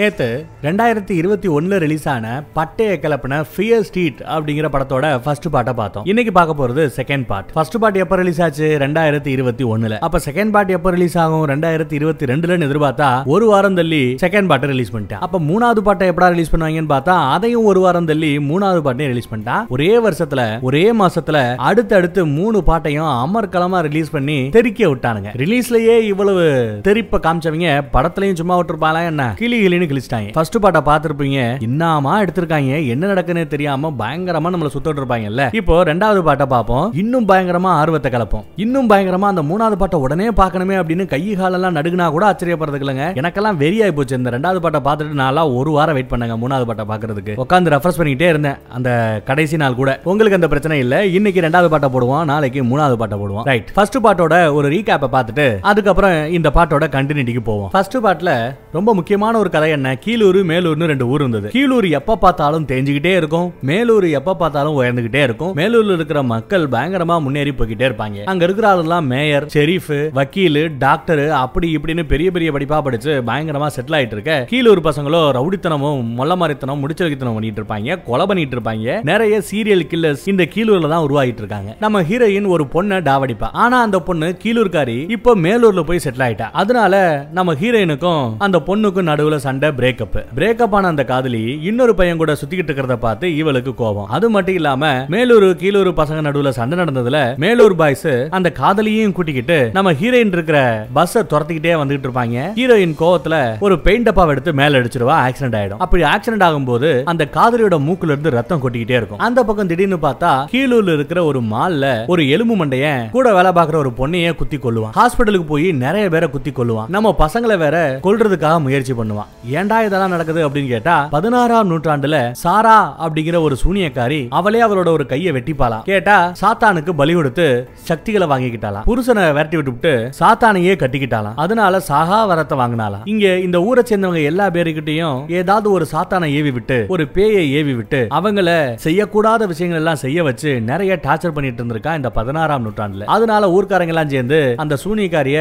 நேற்று ரெண்டாயிரத்தி இருபத்தி ஒண்ணுல ரிலீஸ் ஆன பட்டைய கிளப்பின ஃபியர் ஸ்ட்ரீட் அப்படிங்கிற படத்தோட ஃபர்ஸ்ட் பார்ட்டை பார்த்தோம். இன்னைக்கு பார்க்க போறது செகண்ட் பார்ட் ஃபர்ஸ்ட் பார்ட் எப்போ ரிலீஸ் ஆச்சு? ரெண்டாயிரத்தி இருபத்தி ஒன்னுல. அப்ப செகண்ட் பார்ட் எப்போ ரிலீஸ் ஆகும்? ரெண்டாயிரத்தி இருபத்தி ரெண்டுலன்னு எதிர்பார்த்தா ஒரு வாரம் தள்ளி செகண்ட் பார்ட்டை ரிலீஸ் பண்ணிட்டேன். அப்ப மூணாவது பாட்டை எப்படா ரிலீஸ் பண்ணுவாங்கன்னு பார்த்தா அதையும் ஒரு வாரம் தள்ளி மூணாவது பாட்டையும் ரிலீஸ் பண்ணிட்டான். ஒரே வருஷத்துல ஒரே மாசத்துல அடுத்து அடுத்து மூணு பாட்டையும் அமர்க்கலமா ரிலீஸ் பண்ணி தெறிக்க விட்டானுங்க. ரிலீஸ்லயே இவ்வளவு தெரிப்ப காமிச்சவங்க படத்துலயும் சும்மா விட்டுருப்பாங்களா என்ன? கிளி கிளின்னு கிழிச்சிட்டாங்க. ஃபர்ஸ்ட் பாட்டை பார்த்துருப்பீங்க இன்னாமா எடுத்திருக்காங்க என்ன நடக்குன்னு தெரியாம பயங்கரமா நம்மள சுத்திட்டு இருப்பாங்கல்ல. இப்போ ரெண்டாவது பாட்டை பார்ப்போம் இன்னும் பயங்கரமா ஆர்வத்தை கலப்போம். இன்னும் பயங்கரமா அந்த மூணாவது பாட்டை உடனே பார்க்கணுமே அப்படின்னு கை காலெல்லாம் நடுகுனா கூட ஆச்சரியப்படுறதுக்கு இல்லைங்க. எனக்கெல்லாம் வெறியாய் போச்சு இந்த ரெண்டாவது பாட்டை பார்த்துட்டு நான்லாம் ஒரு வாரம் வெயிட் பண்ணாங்க மூணாவது பாட்டை பார்க்கறதுக்கு. உட்காந்து ரெஃபர்ஸ் பண்ணிக்கிட்டே இருந்தேன் அந்த கடைசி நாள் கூட. உங்களுக்கு அந்த பிரச்சனை இல்ல இன்னைக்கு ரெண்டாவது பாட்டை போடுவோம் நாளைக்கு மூணாவது பாட்டை போடுவோம். ரைட் ஃபர்ஸ்ட் பாட்டோட ஒரு ரீகேப்பை பார்த்துட்டு அதுக்கப்புறம் இந்த பாட்டோட கண்டினியூட்டிக்கு போவோம். ஃபர்ஸ்ட் பாட்டில் ரொம்ப முக்கியமான ஒரு கதை என்ன? கீழூர் மேலூர்னு ரெண்டு ஊர் இருந்தது. கீழூர் எப்ப பார்த்தாலும் தேஞ்சுக்கிட்டே இருக்கும். மேலூர் எப்ப பார்த்தாலும் உயர்ந்துகிட்டே இருக்கும். மேலூர்ல இருக்கிற மக்கள் பயங்கரமா முன்னேறி போய்கிட்டே இருப்பாங்க. அங்க இருக்கிற ஆளுலாம் மேயர் ஷெரீஃப் வக்கீல் டாக்டர் அப்படி இப்படின்னு பெரிய பெரிய படிப்பா படிச்சு பயங்கரமா செட்டில் ஆயிட்டு இருக்க. கீழூர் பசங்களோ ரவுடித்தனமும் மொல்லமாரித்தனம் முடிச்சு வைத்தனம் பண்ணிட்டு இருப்பாங்க. கொலை பண்ணிட்டு இருப்பாங்க. நிறைய சீரியல் கில்லர்ஸ் இந்த கீழூர்ல தான் உருவாகிட்டு இருக்காங்க. நம்ம ஹீரோயின் ஒரு பொண்ணை டாவடிப்பா. ஆனா அந்த பொண்ணு கீழூர்காரி இப்போ மேலூர்ல போய் செட்டில் ஆயிட்டா. அதனால நம்ம ஹீரோயினுக்கும் அந்த பொண்ணுக்கும் நடுவுல சண்டை பிரேக்கப் பிரேக்கப் ஆன அந்த காதலி இன்னொரு பையன் கூட சுத்திக்கிட்டு இருக்கிறத பார்த்து இவளுக்கு கோபம். அது மட்டும் இல்லாம மேலூர் கீழூர் பசங்க நடுவுல சண்டை நடந்ததுல மேலூர் பாய்ஸ் அந்த காதலியையும் கூட்டிக்கிட்டு நம்ம ஹீரோயின் இருக்கிற பஸ் துரத்திக்கிட்டே வந்துட்டு இருப்பாங்க. ஹீரோயின் கோவத்துல ஒரு பெயிண்ட் டப்பாவை எடுத்து மேல அடிச்சிருவா ஆக்சிடென்ட் ஆயிடும். அப்படி ஆக்சிடென்ட் ஆகும்போது அந்த காதலியோட மூக்குல இருந்து ரத்தம் கொட்டிக்கிட்டே இருக்கும். அந்த பக்கம் திடீர்னு பார்த்தா கீழூர்ல இருக்கிற ஒரு மால்ல ஒரு எலும்பு மண்டைய கூட வேலை பார்க்குற ஒரு பொண்ணையே குத்தி கொள்ளுவான் ஹாஸ்பிட்டலுக்கு போய் நிறைய பேரை குத்தி கொள்ளுவான் நம்ம பசங்களை வேற கொல்றதுக்காக முயற்சி பண்ணுவான். ஏன்டா இதெல்லாம் நடக்குது அப்படின்னு கேட்டா பதினாறாம் நூற்றாண்டுல சாரா அப்படிங்கிற ஒரு சூனியக்காரி அவளே அவளோட ஒரு கையை வெட்டிப்பாலாம் கேட்டா சாத்தானுக்கு பலி கொடுத்து சக்திகளை வாங்கிக்கிட்டாலாம் புருஷனை விரட்டி விட்டுவிட்டு சாத்தானையே கட்டிக்கிட்டாலாம் அதனால சாகா வரத்தை வாங்கினாலாம் இங்க இந்த ஊரை சேர்ந்தவங்க எல்லா பேருக்கிட்டையும் ஏதாவது ஒரு சாத்தானை ஏவி விட்டு ஒரு பேயை ஏவி விட்டு அவங்கள செய்யக்கூடாத விஷயங்கள் எல்லாம் செய்ய வச்சு நிறைய டார்ச்சர் பண்ணிட்டு இருந்திருக்கா இந்த பதினாறாம் நூற்றாண்டுல. அதனால ஊர்க்காரங்க எல்லாம் சேர்ந்து அந்த சூனியக்காரிய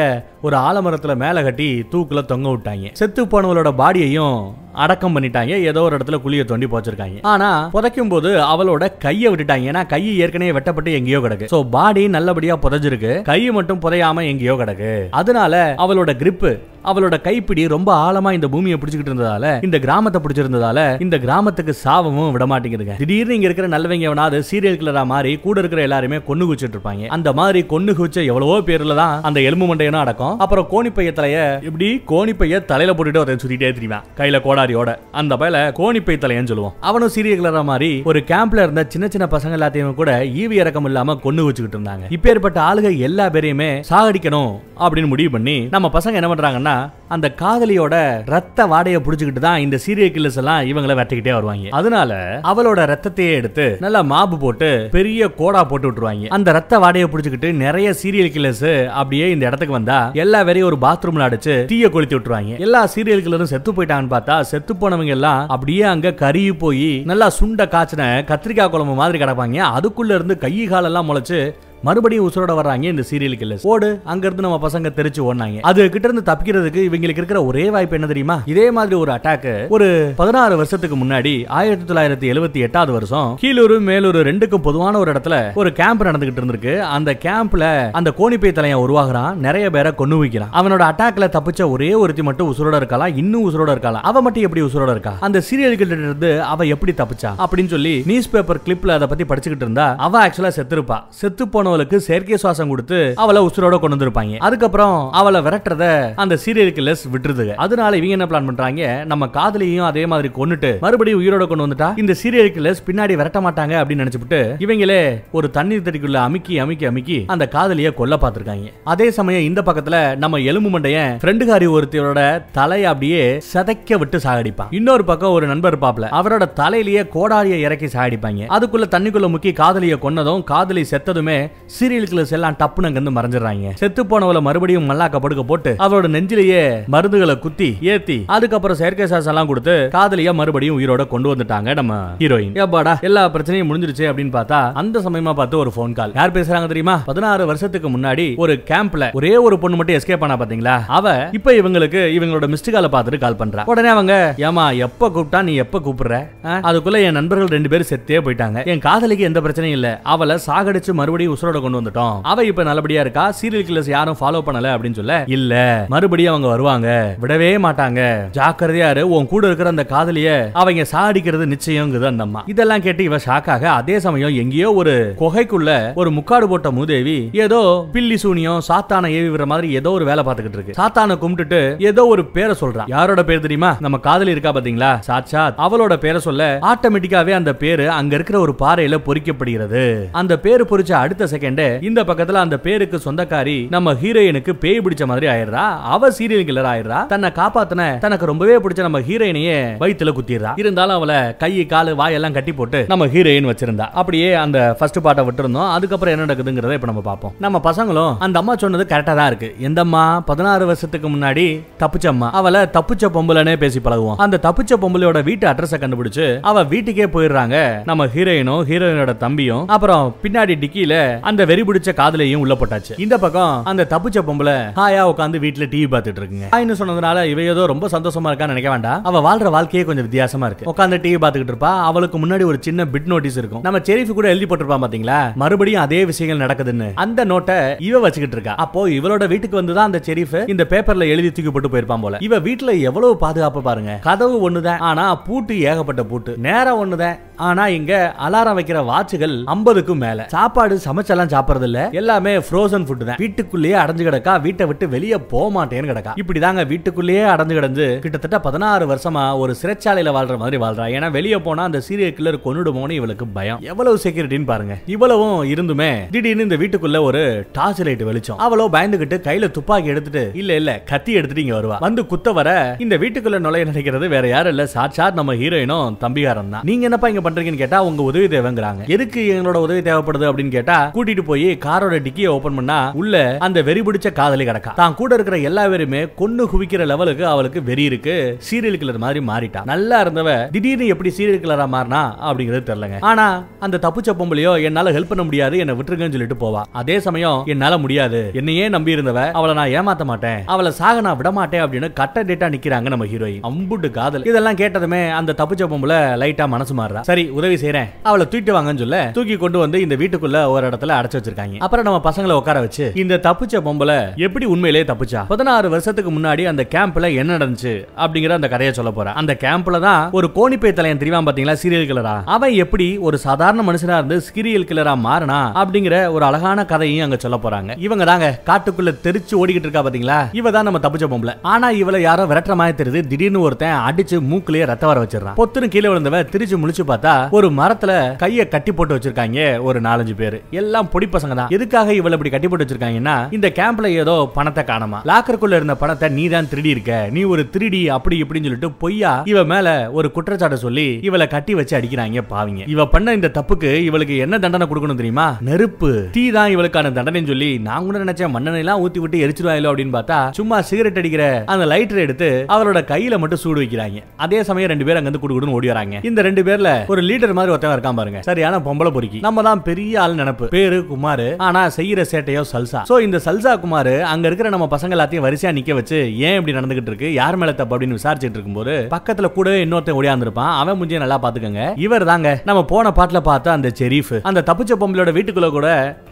ஒரு ஆலமரத்துல மேல கட்டி தூக்குல தொங்க விட்டாங்க. செத்து போனவளோட பாடியையும் அடக்கம் பண்ணிட்டாங்க. ஏதோ ஒரு இடத்துல குழியை தோண்டி போச்சிருக்காங்க. ஆனா புதைக்கும் போது அவளோட கையை விட்டுட்டாங்க. ஏன்னா கை ஏற்கனவே வெட்டப்பட்டு எங்கேயோ கிடக்கு. சோ பாடி நல்லபடியா புதைஞ்சிருக்கு. கை மட்டும் புதையாம எங்கேயோ கிடக்கு. அதனால அவளோட கிரிப்பு அவளோட கைப்பிடி ரொம்ப ஆழமா இந்த பூமியை பிடிச்சிக்கிட்டு இருந்ததால இந்த கிராமத்தை பிடிச்சிருந்ததால இந்த கிராமத்துக்கு சாவமும் விட மாட்டேங்குதுங்க திடீர்னு இங்க இருக்கிற நல்லவங்க எவனாவது சீரியல் கிளரா மாறி கூட இருக்கிற எல்லாருமே கொண்டு குச்சிட்டு இருப்பாங்க. அந்த மாதிரி கொண்டு குச்ச எவ்வளவோ பேர்ல தான் அந்த எலும்பு மண்டையனும் அடக்கம். அப்புறம் கோணிப்பைய தலைய இப்படி கோணிப்பைய தலையில போட்டுட்டு ஒருத்தன் சுத்திட்டே தெரியுமா? கையில கோடாரியோட அந்த பயல கோணிப்பை தலையன்னு சொல்லுவோம் அவனும் சீரியல் கிளரா மாதிரி ஒரு கேம்ப்ல இருந்த சின்ன சின்ன பசங்க எல்லாத்தையும் கூட ஈவி இறக்கம் இல்லாம கொண்டு வச்சுக்கிட்டு இருந்தாங்க. இப்பேற்பட்ட ஆளுக எல்லா பேரையுமே சாகடிக்கணும் அப்படின்னு முடிவு பண்ணி நம்ம பசங்க என்ன பண்றாங்கன்னா அந்த காதலியோட ரத்த வாடையை புடிச்சுக்கிட்டு தான் இந்த சீரியல் கில்லர்ஸ் எல்லாம் இவங்கள வெட்டிக்கிட்டே வருவாங்க. அதனால அவளோட ரத்தத்தையே எடுத்து நல்லா மாப்பு போட்டு பெரிய கோடா போட்டு விட்டுருவாங்க. அந்த ரத்த வாடையை புடிச்சுக்கிட்டு நிறைய சீரியல் கில்லர்ஸ் அப்படியே இந்த இடத்துக்கு வந்தா எல்லா வேறையும் ஒரு பாத்ரூம்ல அடிச்சு தீய கொளுத்தி விட்டுருவாங்க. எல்லா சீரியல் கில்லரும் செத்து போயிட்டாங்கன்னு பார்த்தா செத்து போனவங்க எல்லாம் அப்படியே அங்க கருகி போய் நல்லா சுண்ட காய்ச்சின கத்திரிக்காய் குழம்பு மாதிரி கிடப்பாங்க. அதுக்குள்ள இருந்து கை காலெல்லாம் முளைச்சு மறுபடியும் உசுரோட வர்றாங்க இந்த சீரியல் கில்லர்ஸ் ஓடு அங்க இருந்து நம்ம பசங்க தெரிச்சு ஓடினாங்க. அது கிட்ட இருந்து தப்பிக்கிறதுக்கு இவங்களுக்கு இருக்கிற ஒரே வாய்ப்பு என்ன தெரியுமா? இதே மாதிரி ஒரு அட்டாக் ஒரு பதினாறு வருஷத்துக்கு முன்னாடி ஆயிரத்தி தொள்ளாயிரத்தி எழுபத்தி எட்டாவது வருஷம் கீழூர் மேலூர் ரெண்டுக்கும் பொதுவான ஒரு இடத்துல ஒரு கேம்ப் நடந்துகிட்டு இருந்திருக்கு. அந்த கேம்ப்ல அந்த கோணிப்பை தலையன் உருவாகிறான். நிறைய பேரை கொண்டு வைக்கிறான். அவனோட அட்டாக்ல தப்பிச்ச ஒரே ஒருத்தி மட்டும் உசுரோட இருக்கலாம் இன்னும் உசுரோட இருக்கலாம் அவ மட்டும் எப்படி உசுரோட இருக்கா? அந்த சீரியல் கிட்ட இருந்து அவ எப்படி தப்பிச்சா? அப்படின்னு சொல்லி நியூஸ் பேப்பர் கிளிப்ல அதை பத்தி படிச்சுக்கிட்டு இருந்தா அவ ஆக்சுவலா செத்துருப்பா. செத்து போன போனவளுக்கு செயற்கை சுவாசம் கொடுத்து அவளை உசுரோட கொண்டு வந்திருப்பாங்க. அதுக்கப்புறம் அவளை விரட்டுறத அந்த சீரியல் கில்லர்ஸ் விட்டுருதுங்க. அதனால இவங்க என்ன பிளான் பண்றாங்க? நம்ம காதலியும் அதே மாதிரி கொண்டுட்டு மறுபடியும் உயிரோட கொண்டு வந்துட்டா? இந்த சீரியல் கில்லர்ஸ் பின்னாடி விரட்ட மாட்டாங்க அப்படின்னு நினைச்சுட்டு இவங்களே ஒரு தண்ணீர் தடிக்குள்ள அமுக்கி அமுக்கி அமுக்கி அந்த காதலிய கொல்ல பார்த்திருக்காங்க. அதே சமயம் இந்த பக்கத்துல நம்ம எலும்பு மண்டையன் ஃப்ரெண்டுகாரி ஒருத்தரோட தலையை அப்படியே சதைக்க விட்டு சாகடிப்பான் இன்னொரு பக்கம் ஒரு நண்பர் இருப்பாப்ல அவரோட தலையிலேயே கோடாரியை இறக்கி சாகடிப்பாங்க. அதுக்குள்ள தண்ணிக்குள்ள முக்கி காதலிய கொன்னதும் காதலி செத்ததுமே சீரியல் கிளர்ஸ் எல்லாம் டப்புன்னு அங்கிருந்து மறைஞ்சிடறாங்க. செத்து போனவளை மறுபடியும் மல்லாக்க படுக்க போட்டு அவரோட நெஞ்சிலேயே மருந்துகளை குத்தி ஏத்தி அதுக்கப்புறம் செயற்கை சாஸ் எல்லாம் கொடுத்து காதலியா மறுபடியும் உயிரோட கொண்டு வந்துட்டாங்க நம்ம ஹீரோயின். ஏப்பாடா எல்லா பிரச்சனையும் முடிஞ்சிருச்சு அப்படின்னு பார்த்தா அந்த சமயமா பார்த்து ஒரு போன் கால் யார் பேசுறாங்க தெரியுமா? பதினாறு வருஷத்துக்கு முன்னாடி ஒரு கேம்ப்ல ஒரே ஒரு பொண்ணு மட்டும் எஸ்கேப் பண்ணா பாத்தீங்களா? அவ இப்ப இவங்களுக்கு இவங்களோட மிஸ்டு காலை பார்த்துட்டு கால் பண்றா. உடனே அவங்க ஏமா எப்ப கூப்பிட்டா நீ எப்ப கூப்பிடுற? அதுக்குள்ள என் நண்பர்கள் ரெண்டு பேரும் செத்தே போயிட்டாங்க. என் காதலிக்கு எந்த பிரச்சனையும் இல்ல. அவளை சாகடிச்சு மறுபடியும் உசுரோட கூட கொண்டு வந்துட்டோம். அவ இப்ப நல்லபடியா இருக்கா? சீரியல் கில்லர்ஸ் யாரும் ஃபாலோ பண்ணல அப்படின்னு சொல்ல இல்ல மறுபடியும் அவங்க வருவாங்க. விடவே மாட்டாங்க. ஜாக்கிரதையா இரு. உன் கூட இருக்கிற அந்த காதலிய அவங்க சாடிக்கிறது நிச்சயம்ங்குது அந்த அம்மா. இதெல்லாம் கேட்டு இவ ஷாக்காக அதே சமயம் எங்கேயோ ஒரு குகைக்குள்ள ஒரு முக்காடு போட்ட மூதேவி ஏதோ பில்லி சூனியம் சாத்தான ஏவி விடுற மாதிரி ஏதோ ஒரு வேலை பார்த்துக்கிட்டு இருக்கு. சாத்தான கும்பிட்டுட்டு ஏதோ ஒரு பேரை சொல்றான் யாரோட பேர் தெரியுமா? நம்ம காதலி இருக்கா பாத்தீங்களா? சாட்சாத். அவளோட பேரை சொல்ல ஆட்டோமேட்டிக்காவே அந்த பேரு அங்க இருக்கிற ஒரு பாறையில பொறிக்கப்படுகிறது. அந்த பேரு பொறிச்ச அடுத்த செகண்ட் இந்த பக்கத்துல அந்த பேருக்கு சொந்தக்காரி நம்ம ஹீரோயினுக்கு பேய் பிடிச்ச மாதிரி ஆயிடுறா. அவ சீரியல் கில்லர் ஆயிடுறா. தன்னை காப்பாத்தின தனக்கு ரொம்பவே பிடிச்ச நம்ம ஹீரோயினையே வயிற்றுல குத்திடுறா. இருந்தாலும் அவளை கை காலு வாயெல்லாம் கட்டி போட்டு நம்ம ஹீரோயின் வச்சிருந்தா. அப்படியே அந்த ஃபர்ஸ்ட் பார்ட்டை விட்டுருந்தோம். அதுக்கப்புறம் என்ன நடக்குதுங்கிறத இப்ப நம்ம பார்ப்போம். நம்ம பசங்களும் அந்த அம்மா சொன்னது கரெக்டா தான் இருக்கு. எந்த அம்மா பதினாறு வருஷத்துக்கு முன்னாடி தப்பிச்ச அம்மா அவளை தப்பிச்ச பொம்பளைனே பேசி பழகுவோம். அந்த தப்பிச்ச பொம்பளையோட வீட்டு அட்ரஸ கண்டுபிடிச்சு அவ வீட்டுக்கே போயிடுறாங்க. நம்ம ஹீரோயினும் ஹீரோயினோட தம்பியும் அப்புறம் பின்னாடி டிக்கில அந்த வெறி பிடிச்ச காதலையும் உள்ள போட்டாச்சு. இந்த பக்கம் அந்த தப்பிச்ச பொம்பளை ஹாயா உட்காந்து வீட்டுல டிவி பார்த்துட்டு இருக்குங்க. ஹாய்னு சொன்னதுனால இவ ஏதோ ரொம்ப சந்தோஷமா இருக்கான்னு நினைக்க வேண்டாம். அவ வாழ்ற வாழ்க்கையே கொஞ்சம் வித்தியாசமா இருக்கு. உட்காந்து டிவி பார்த்துக்கிட்டு இருப்பா. அவளுக்கு முன்னாடி ஒரு சின்ன பிட் நோட்டீஸ் இருக்கும். நம்ம செரிஃப் கூட எழுதி போட்டிருப்பான் பாத்தீங்களா? மறுபடியும் அதே விஷயங்கள் நடக்குதுன்னு. அந்த நோட்டை இவ வச்சுக்கிட்டு இருக்கா. அப்போ இவளோட வீட்டுக்கு வந்துதான் அந்த செரிஃப் இந்த பேப்பர்ல எழுதி தூக்கி போட்டு போயிருப்பான் போல. இவ வீட்டுல எவ்வளவு பாதுகாப்பு பாருங்க. கதவு ஒண்ணுதான் ஆனா பூட்டு ஏகப்பட்ட பூட்டு. நேரம் ஒண்ணுதான் ஆனா இங்க அலாரம் வைக்கிற வாட்சுகள் ஐம்பதுக்கும் மேல. சாப்பாடு சமைச்செல்லாம் சாப்பிடுறது இல்ல எல்லாமே ஃப்ரோசன் ஃபுட் தான். வீட்டுக்குள்ளேயே அடைஞ்சு கிடக்கா வீட்டை விட்டு வெளியே போக மாட்டேன்னு கிடக்கா. இப்படிதாங்க வீட்டுக்குள்ளேயே அடைஞ்சு கிடந்து கிட்டத்தட்ட பதினாறு வருஷமா ஒரு சிறைச்சாலையில வாழ்ற மாதிரி வாழ்றா. ஏன்னா வெளியே போனா அந்த சீரியல் கில்லர் கொண்டுடுமோன்னு இவளுக்கு பயம். எவ்வளவு செக்யூரிட்டின்னு பாருங்க. இவ்வளவும் இருந்துமே திடீர்னு இந்த வீட்டுக்குள்ள ஒரு டார்ச் லைட் வெளிச்சம். அவளோ பயந்துகிட்டு கையில துப்பாக்கி எடுத்துட்டு இல்ல இல்ல கத்தி எடுத்துட்டு இங்க வருவா. வந்து குத்த வர இந்த வீட்டுக்குள்ள நுழைய நினைக்கிறது வேற யாரும் இல்ல. சாட்சாத் நம்ம ஹீரோயினும் தம்பிகாரம் தான். நீங்க என்னப்பா இங்க பண்றீங்கன்னு கேட்டா உங்க உதவி தேவைங்கிறாங்க. எதுக்கு எங்களோட உதவி தேவைப்படுது அப்படின்னு கேட்டா கூட்டிட்டு போய் காரோட டிக்கியை ஓபன் பண்ணா உள்ள அந்த வெறி பிடிச்ச காதலி கிடக்கா. தான் கூட இருக்கிற எல்லா பேருமே கொன்னு குவிக்கிற லெவலுக்கு அவளுக்கு வெறி இருக்கு. சீரியல் கிளர் மாதிரி மாறிட்டா. நல்லா இருந்தவ திடீர்னு எப்படி சீரியல் கிளரா மாறினா அப்படிங்கிறது தெரியலங்க. ஆனா அந்த தப்புச்ச பொம்பளையோ என்னால ஹெல்ப் பண்ண முடியாது என்ன விட்டுருங்கன்னு சொல்லிட்டு போவா. அதே சமயம் என்னால முடியாது. என்னையே நம்பி இருந்தவ அவளை நான் ஏமாத்த மாட்டேன். அவளை சாக நான் விட மாட்டேன் அப்படின்னு கட்ட டேட்டா நிக்கிறாங்க நம்ம ஹீரோயின் அம்புட்டு காதல். இதெல்லாம் கேட்டதுமே அந்த தப்புச்ச பொம்பளை லைட்டா மனசு மாறுறா. சரி உதவி செய்றேன். அவளை தூக்கிட்டு வாங்கன்னு சொல்ல தூக்கி கொண்டு வந்து இந்த வீட்டுக்குள்ள ஒரு இடத்துல அடைச்சு வச்சிருக்காங்க. அப்புறம் நம்ம பசங்களை உட்கார வச்சு இந்த தப்பிச்ச பொம்பளை எப்படி உண்மையிலேயே தப்புச்சா? பதினாறு வருஷத்துக்கு முன்னாடி அந்த கேம்ப்ல என்ன நடந்துச்சு அப்படிங்கிற அந்த கதையை சொல்ல போறேன். அந்த கேம்ப்ல தான் ஒரு கோணிப்பை தலையன் தெரியாம பாத்தீங்களா சீரியல் கிளரா அவன் எப்படி ஒரு சாதாரண மனுஷனா இருந்து சீரியல் கிளரா மாறினா அப்படிங்கிற ஒரு அழகான கதையும் அங்க சொல்ல போறாங்க. இவங்க தாங்க காட்டுக்குள்ள தெரிச்சு ஓடிக்கிட்டு இருக்கா பாத்தீங்களா இவ தான் நம்ம தப்பிச்ச பொம்பளை. ஆனா இவளை யாரோ விரட்டுற மாதிரி தெரியுது. திடீர்னு ஒருத்தன் அடிச்சு மூக்குலயே ரத்த வர வச்சிடறான். பொத்துன்னு கீழே விழுந்தவ திருச்சு முழிச்சு பார்த்தா ஒரு மரத்துல கைய கட்டி போட்டு வச்சிருக்காங்க ஒரு நாலஞ்சு பேர். எல்லாம் பொடி பசங்க தான். எதுக்காக இவளை இப்படி கட்டி போட்டு வச்சிருக்காங்கன்னா இந்த கேம்ப்ல ஏதோ பணத்தை காணாமா? லாக்கருக்குள்ள இருந்த பணத்தை நீ தான் திருடி இருக்க. நீ ஒரு திருடி அப்படி இப்படின்னு சொல்லிட்டு பொய்யா இவ மேல ஒரு குற்றச்சாட்டை சொல்லி இவளை கட்டி வச்சு அடிக்கிறாங்க பாவிங்க. இவ பண்ண இந்த தப்புக்கு இவளுக்கு என்ன தண்டனை கொடுக்கணும் தெரியுமா? நெருப்பு. தீ தான் இவளுக்கான தண்டனைன்னு சொல்லி நான் கூட நினைச்சேன் மண்ணெண்ணெய் எல்லாம் ஊத்தி விட்டு எரிச்சிருவாயிலோ அப்படின்னு பார்த்தா சும்மா சிகரெட் அடிக்கிற அந்த லைட்டர் எடுத்து அவளோட கையில மட்டும் சூடு வைக்கிறாங்க. அதே சமயம் ரெண்டு பேரும் அங்க இருந்து குடுகுடுன்னு ஓடி வராங்க. இந்த ரெண்டு பேர்ல ஒரு லீடர் மாதிரி ஒருத்தவன் இருக்கான் பாருங்க. சரியான பொம்பளை பொறுக்கி. நம்ம தான் பெரிய ஆள் நினைப்பு. பேரு குமார் ஆனா செய்யற சேட்டையோ சல்சா. சோ இந்த சல்சா குமார் அங்க இருக்கிற நம்ம பசங்க எல்லாத்தையும் வரிசையா நிக்க வச்சு ஏன் இப்படி நடந்துகிட்டு இருக்கு யார் மேல தப்பு அப்படின்னு விசாரிச்சுட்டு இருக்கும்போது பக்கத்துல கூடவே இன்னொருத்தன் ஓடியாந்துருப்பான் அவன் முஞ்சிய நல்லா பாத்துக்கங்க. இவர் தாங்க நம்ம போன பாட்டுல பார்த்த அந்த செரீஃப் அந்த தப்பிச்ச பொம்பளோட வீட்டுக்குள்ள கூட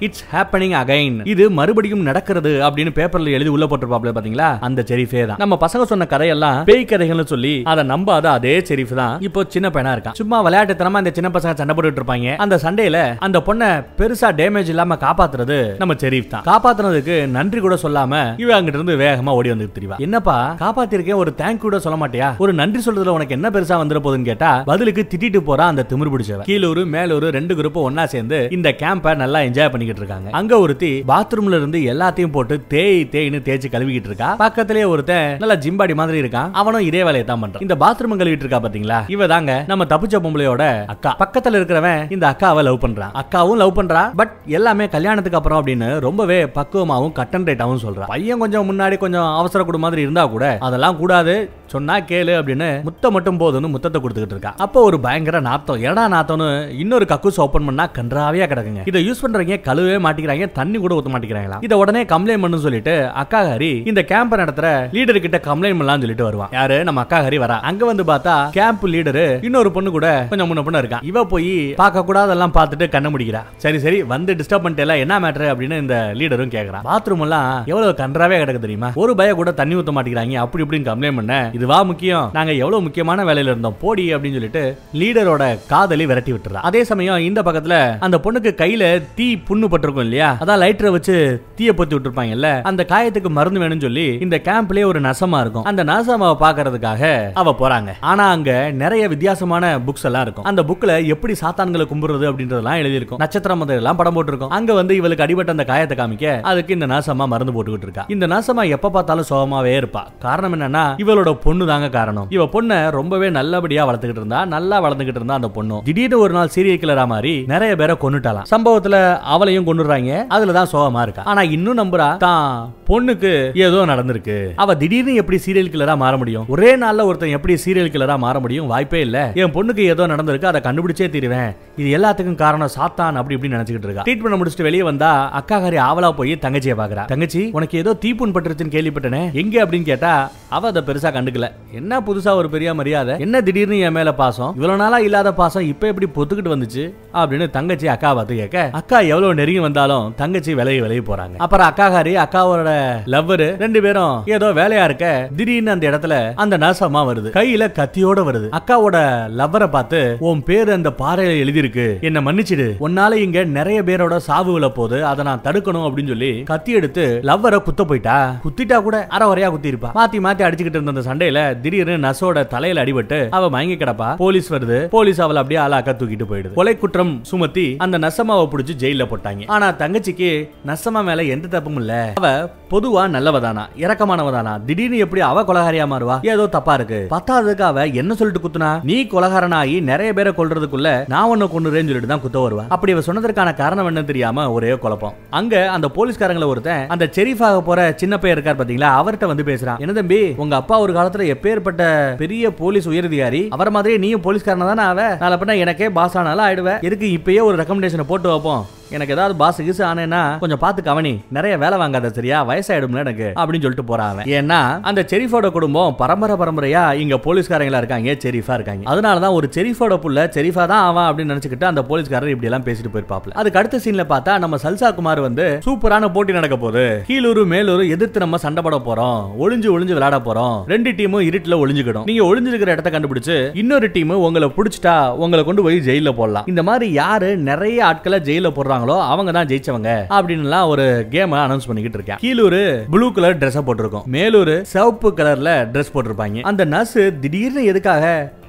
இட்ஸ் ஹேப்பனிங் அகைன் இது மறுபடியும் நடக்கிறது அப்படின்னு பேப்பர்ல எழுதி உள்ள போட்டிருப்பாப்ல பாத்தீங்களா? அந்த செரீஃபே தான். நம்ம பசங்க சொன்ன கதையெல்லாம் பேய் கதைகள்னு சொல்லி அதை நம்பாத அதே செரீஃப் தான். இப்போ சின்ன பையனா இருக்கான். சும்மா விளையாட்டுத்தனமா இந்த சின்ன பசங்க சண்டை போட்டுட்டு இருப்பாங்க. அந்த சண்டையில அந்த பொண்ணை பெருசா டேமேஜ் இல்லாம காப்பாத்துறது நம்ம செரீஃப் தான். காப்பாத்துனதுக்கு நன்றி கூட சொல்லாம இவ அங்கிட்ட இருந்து வேகமா ஓடி வந்து தெரியவா என்னப்பா காப்பாத்திருக்கேன் ஒரு தேங்க் கூட சொல்ல மாட்டியா? ஒரு நன்றி சொல்றதுல உனக்கு என்ன பெருசா வந்துட போகுதுன்னு கேட்டா பதிலுக்கு திட்டிட்டு போறா அந்த திமிரு பிடிச்சவ கீழூர் மேலூர் ரெண்டு குரூப் ஒன்னா சேர்ந்து இந்த கேம்ப நல்லா என்ஜாய் பண்ணிக்கிட்டு இருக்காங்க. அங்க ஒருத்தி பாத்ரூம்ல இருந்து எல்லாத்தையும் போட்டு தேய் தேய்னு தேய்ச்சி கழுவிக்கிட்டு இருக்கா. பக்கத்திலேயே ஒருத்தன் நல்லா ஜிம்பாடி மாதிரி இருக்கான். அவனும் இதே வேலையை தான் பண்றான். இந்த பாத்ரூம் கழுவிட்டு இருக்கா பாத்தீங்களா? இவ தாங்க நம்ம தப்பிச்ச பொம்பளையோட அக்கா. பக்கத்துல இருக்கிறவன் இந்த அக்காவை லவ் பண்றான். அக்காவும் லவ் பண்றா. பட் எல்லாமே கல்யாணத்துக்கு அப்புறம் அப்படின்னு ரொம்பவே பக்குவமாவும் கட்டன் ரேட்டாகவும் சொல்றான் பையன் கொஞ்சம் முன்னாடி கொஞ்சம் அவசர கூட மாதிரி இருந்தா கூட அதெல்லாம் கூடாது சொன்னா கேளு அப்படின்னு முத்த மட்டும் போதுன்னு முத்தத்தை கொடுத்துக்கிட்டு இருக்கா. அப்போ ஒரு பயங்கர நாத்தம். எடா நாத்தம்னு இன்னொரு கக்கூஸ் ஓப்பன் பண்ணா கன்றாவியா கிடக்குங்க. இதை யூஸ் பண்றவங்க கழுவே மாட்டிக்கிறாங்க தண்ணி கூட ஊத்த மாட்டேங்கிறாங்களா இதை உடனே கம்ப்ளைண்ட் பண்ணு சொல்லிட்டு அக்கா ஹரி இந்த கேம்ப் நடத்துற லீடர் கிட்ட கம்ப்ளைண்ட் பண்ணலாம் சொல்லிட்டு வருவான் யாரு? நம்ம அக்கா ஹரி வரா. அங்க வந்து பார்த்தா கேம்ப் லீடரு இன்னொரு பொண்ணு கூட கொஞ்சம் முன்ன பொண்ணு இருக்கா. இவ போய் பார்க்க கூடாதெல்லாம் பார்த்துட்டு கண்ண முடிக்கிறா. சரி சரி வந்து டிஸ்டர்ப் பண்ணிட்டே என்ன மேட்டர் அப்படின்னு இந்த லீடரும் கேக்குறான். பாத்ரூம் எல்லாம் எவ்வளவு கன்றாவே கிடக்கு தெரியுமா? ஒரு பய கூட தண்ணி ஊத்த மாட்டேங்கிறாங்க அப்படி இப்படின்னு கம்ப்ளைண்ட் பண்ண இதுவா முக்கியம் நாங்க எவ்வளவு முக்கியமான வேலையில இருந்தோம் போடி அப்படின்னு சொல்லிட்டு லீடரோட காதலி விரட்டி விட்டுறா. அதே சமயம் இந்த பக்கத்துல அந்த பொண்ணுக்கு கையில தீ புண்ணு பட்டிருக்கும் இல்லையா? அதான் லைட்டரை வச்சு தீய பொத்தி விட்டுருப்பாங்கல்ல? அந்த காயத்துக்கு மருந்து வேணும்னு சொல்லி இந்த கேம்ப்லயே ஒரு நசமா இருக்கும். அந்த நசமாவை பாக்குறதுக்காக அவ போறாங்க. ஆனா அங்க நிறைய வித்தியாசமான புக்ஸ் எல்லாம் இருக்கும். அந்த புக்ல எப்படி சாத்தான்களை கும்பிடுறது அப்படின்றதெல்லாம் எழுதியிருக்கும். நட்சத்திரம் எல்லாம் படம் போட்டு போட்டிருக்கோம். அங்க வந்து இவளுக்கு அடிபட்ட அந்த காயத்தை காமிக்க அதுக்கு இந்த நாசமா மருந்து போட்டுக்கிட்டு இருக்கா. இந்த நாசமா எப்ப பார்த்தாலும் சோகமாவே இருப்பா. காரணம் என்னன்னா இவளோட பொண்ணு தாங்க காரணம். இவ பொண்ணை ரொம்பவே நல்லபடியா வளர்த்துக்கிட்டு இருந்தா நல்லா வளர்ந்துகிட்டு இருந்தா அந்த பொண்ணு. திடீர்னு ஒரு நாள் சீரியல் கிளரா மாதிரி நிறைய பேரை கொன்னுட்டாலாம். சம்பவத்துல அவளையும் கொண்டுறாங்க அதுலதான் சோகமா இருக்கா. ஆனா இன்னும் நம்புறா தான் பொண்ணுக்கு ஏதோ நடந்திருக்கு. அவ திடீர்னு எப்படி சீரியல் கிளரா மாற முடியும்? ஒரே நாள்ல ஒருத்தன் எப்படி சீரியல் கிளரா மாற முடியும்? வாய்ப்பே இல்ல. என் பொண்ணுக்கு ஏதோ நடந்திருக்கு அதை கண்டுபிடிச்சே தீருவேன். இது எல்லாத்துக்கும் காரணம் சாத்தான் அப்படி இப்படி நினைச்சுக்கிட்டு இருக்கா. ட்ரீட்மெண்ட் முடிச்சுட்டு வெளியே வந்தா அக்காகாரி ஆவலா போய் தங்கச்சியை பாக்குறா. தங்கச்சி உனக்கு ஏதோ தீப்புண் பட்டுருச்சுன்னு கேள்விப்பட்டனே. எங்க அப்படின்னு கேட்டா அவ அதை பெருசா கண்டுக்கல. என்ன புதுசா ஒரு பெரிய மரியாதை? என்ன திடீர்னு என் மேல பாசம்? இவ்வளவு நாளா இல்லாத பாசம் இப்ப எப்படி பொத்துக்கிட்டு வந்துச்சு? அப்படின்னு தங்கச்சி அக்கா பார்த்து கேட்க அக்கா எவ்வளவு நெருங்கி வந்தாலும் தங்கச்சி விலகி விலகி போறாங்க. அப்புறம் அக்காகாரி அக்காவோட லவ்வரு ரெண்டு பேரும் ஏதோ வேலையா இருக்க திடீர்னு அந்த இடத்துல அந்த நர்சம்மா வருது. கையில கத்தியோட வருது. அக்காவோட லவ்வரை பார்த்து உன் பேரு அந்த பாறையில எழுதியிருக்கு. என்ன மன்னிச்சிடு. உன்னால இங்க நிறைய பேர் பேரோட சாவு விழ போது அதை நான் தடுக்கணும் அப்படின்னு சொல்லி கத்தி எடுத்து லவ்வரை குத்த போயிட்டா. குத்திட்டா கூட அரை வரையா குத்தி இருப்பா மாத்தி மாத்தி அடிச்சுக்கிட்டு இருந்த அந்த சண்டையில திடீர்னு நசோட தலையில அடிபட்டு அவ மயங்கி கிடப்பா. போலீஸ் வருது. போலீஸ் அவளை அப்படியே ஆளாக்க தூக்கிட்டு போயிடுது. கொலை குற்றம் சுமத்தி அந்த நசமாவை பிடிச்சி ஜெயில போட்டாங்க. ஆனா தங்கச்சிக்கு நசமா மேல எந்த தப்பும் இல்ல. அவ பொதுவா நல்லவதானா இறக்கமானவதானா திடீர்னு எப்படி அவ கொலகாரியா மாறுவா? ஏதோ தப்பா இருக்கு. பத்தாவதுக்கு அவ என்ன சொல்லிட்டு குத்துனா? நீ கொலகாரனாகி நிறைய பேரை கொல்றதுக்குள்ள நான் ஒன்னு கொண்டுறேன்னு சொல்லிட்டு தான் குத்த வருவா. அப்படி அவ சொன்னதற்கான காரணம் என்னன்னு தெரியாம ஒரே குழப்பம். அங்க அந்த போலீஸ்காரங்களை ஒருத்தன் அந்த செரிஃபாக போற சின்ன பையன் இருக்கார் பாத்தீங்களா? அவர்கிட்ட வந்து பேசுறான் என்ன தம்பி உங்க அப்பா ஒரு காலத்துல எப்பேற்பட்ட பெரிய போலீஸ் உயரதிகாரி அவர் மாதிரியே நீயும் போலீஸ்காரனா தானே ஆவ? நாளை பண்ண எனக்கே பாஸ் ஆனாலும் ஆயிடுவேன் எதுக்கு இப்பயே ஒரு ரெக்கமெண்டேஷனை போட்டு வைப்போம்? எனக்கு ஏதாவது பாஸ் கிசு ஆனேன்னா கொஞ்சம் பார்த்து கவனி. நிறைய வேலை வாங்காத சரியா? வயசாயிடும்ல எனக்கு. அப்படின்னு சொல்லிட்டு போறாங்க ஏன்னா அந்த செரிஃபோட குடும்பம் பரம்பரை பரம்பரையா இங்க போலீஸ்காரங்களா இருக்காங்க. செரிஃபா இருக்காங்க. அதனாலதான் ஒரு செரிஃபோட புள்ள செரிஃபா தான் அவன் அப்படின்னு நினைச்சுக்கிட்டு அந்த போலீஸ்காரர் இப்படி எல்லாம் பேசிட்டு போயிருப்பாப்ல அதுக்கு அடுத்த சீன்ல பார்த்தா நம்ம சல்சா குமார் வந்து சூப்பரான போட்டி நடக்க போகுது. கீழூர் மேலூர் எதிர்த்து நம்ம சண்டை போட போறோம். ஒளிஞ்சு ஒளிஞ்சு விளையாட போறோம். ரெண்டு டீமும் இருட்டுல ஒளிஞ்சுக்கிடும். நீங்க ஒளிஞ்சிருக்கிற இடத்த கண்டுபிடிச்சு இன்னொரு டீம் உங்களை பிடிச்சிட்டா உங்களை கொண்டு போய் ஜெயில போடலாம். இந்த மாதிரி யாரு நிறைய ஆட்களை ஜெயில போடுறாங்களோ அவங்க தான் ஜெயிச்சவங்க அப்படின்னு ஒரு கேம் அனௌன்ஸ் பண்ணிக்கிட்டு இருக்கேன் கீழூர் ப்ளூ கலர் ட்ரெஸ் போட்டிருக்கோம். மேலூர் சிவப்பு கலர்ல ட்ரெஸ் போட்டிருப்பாங்க. அந்த நர்ஸ் திடீர்னு எதுக்காக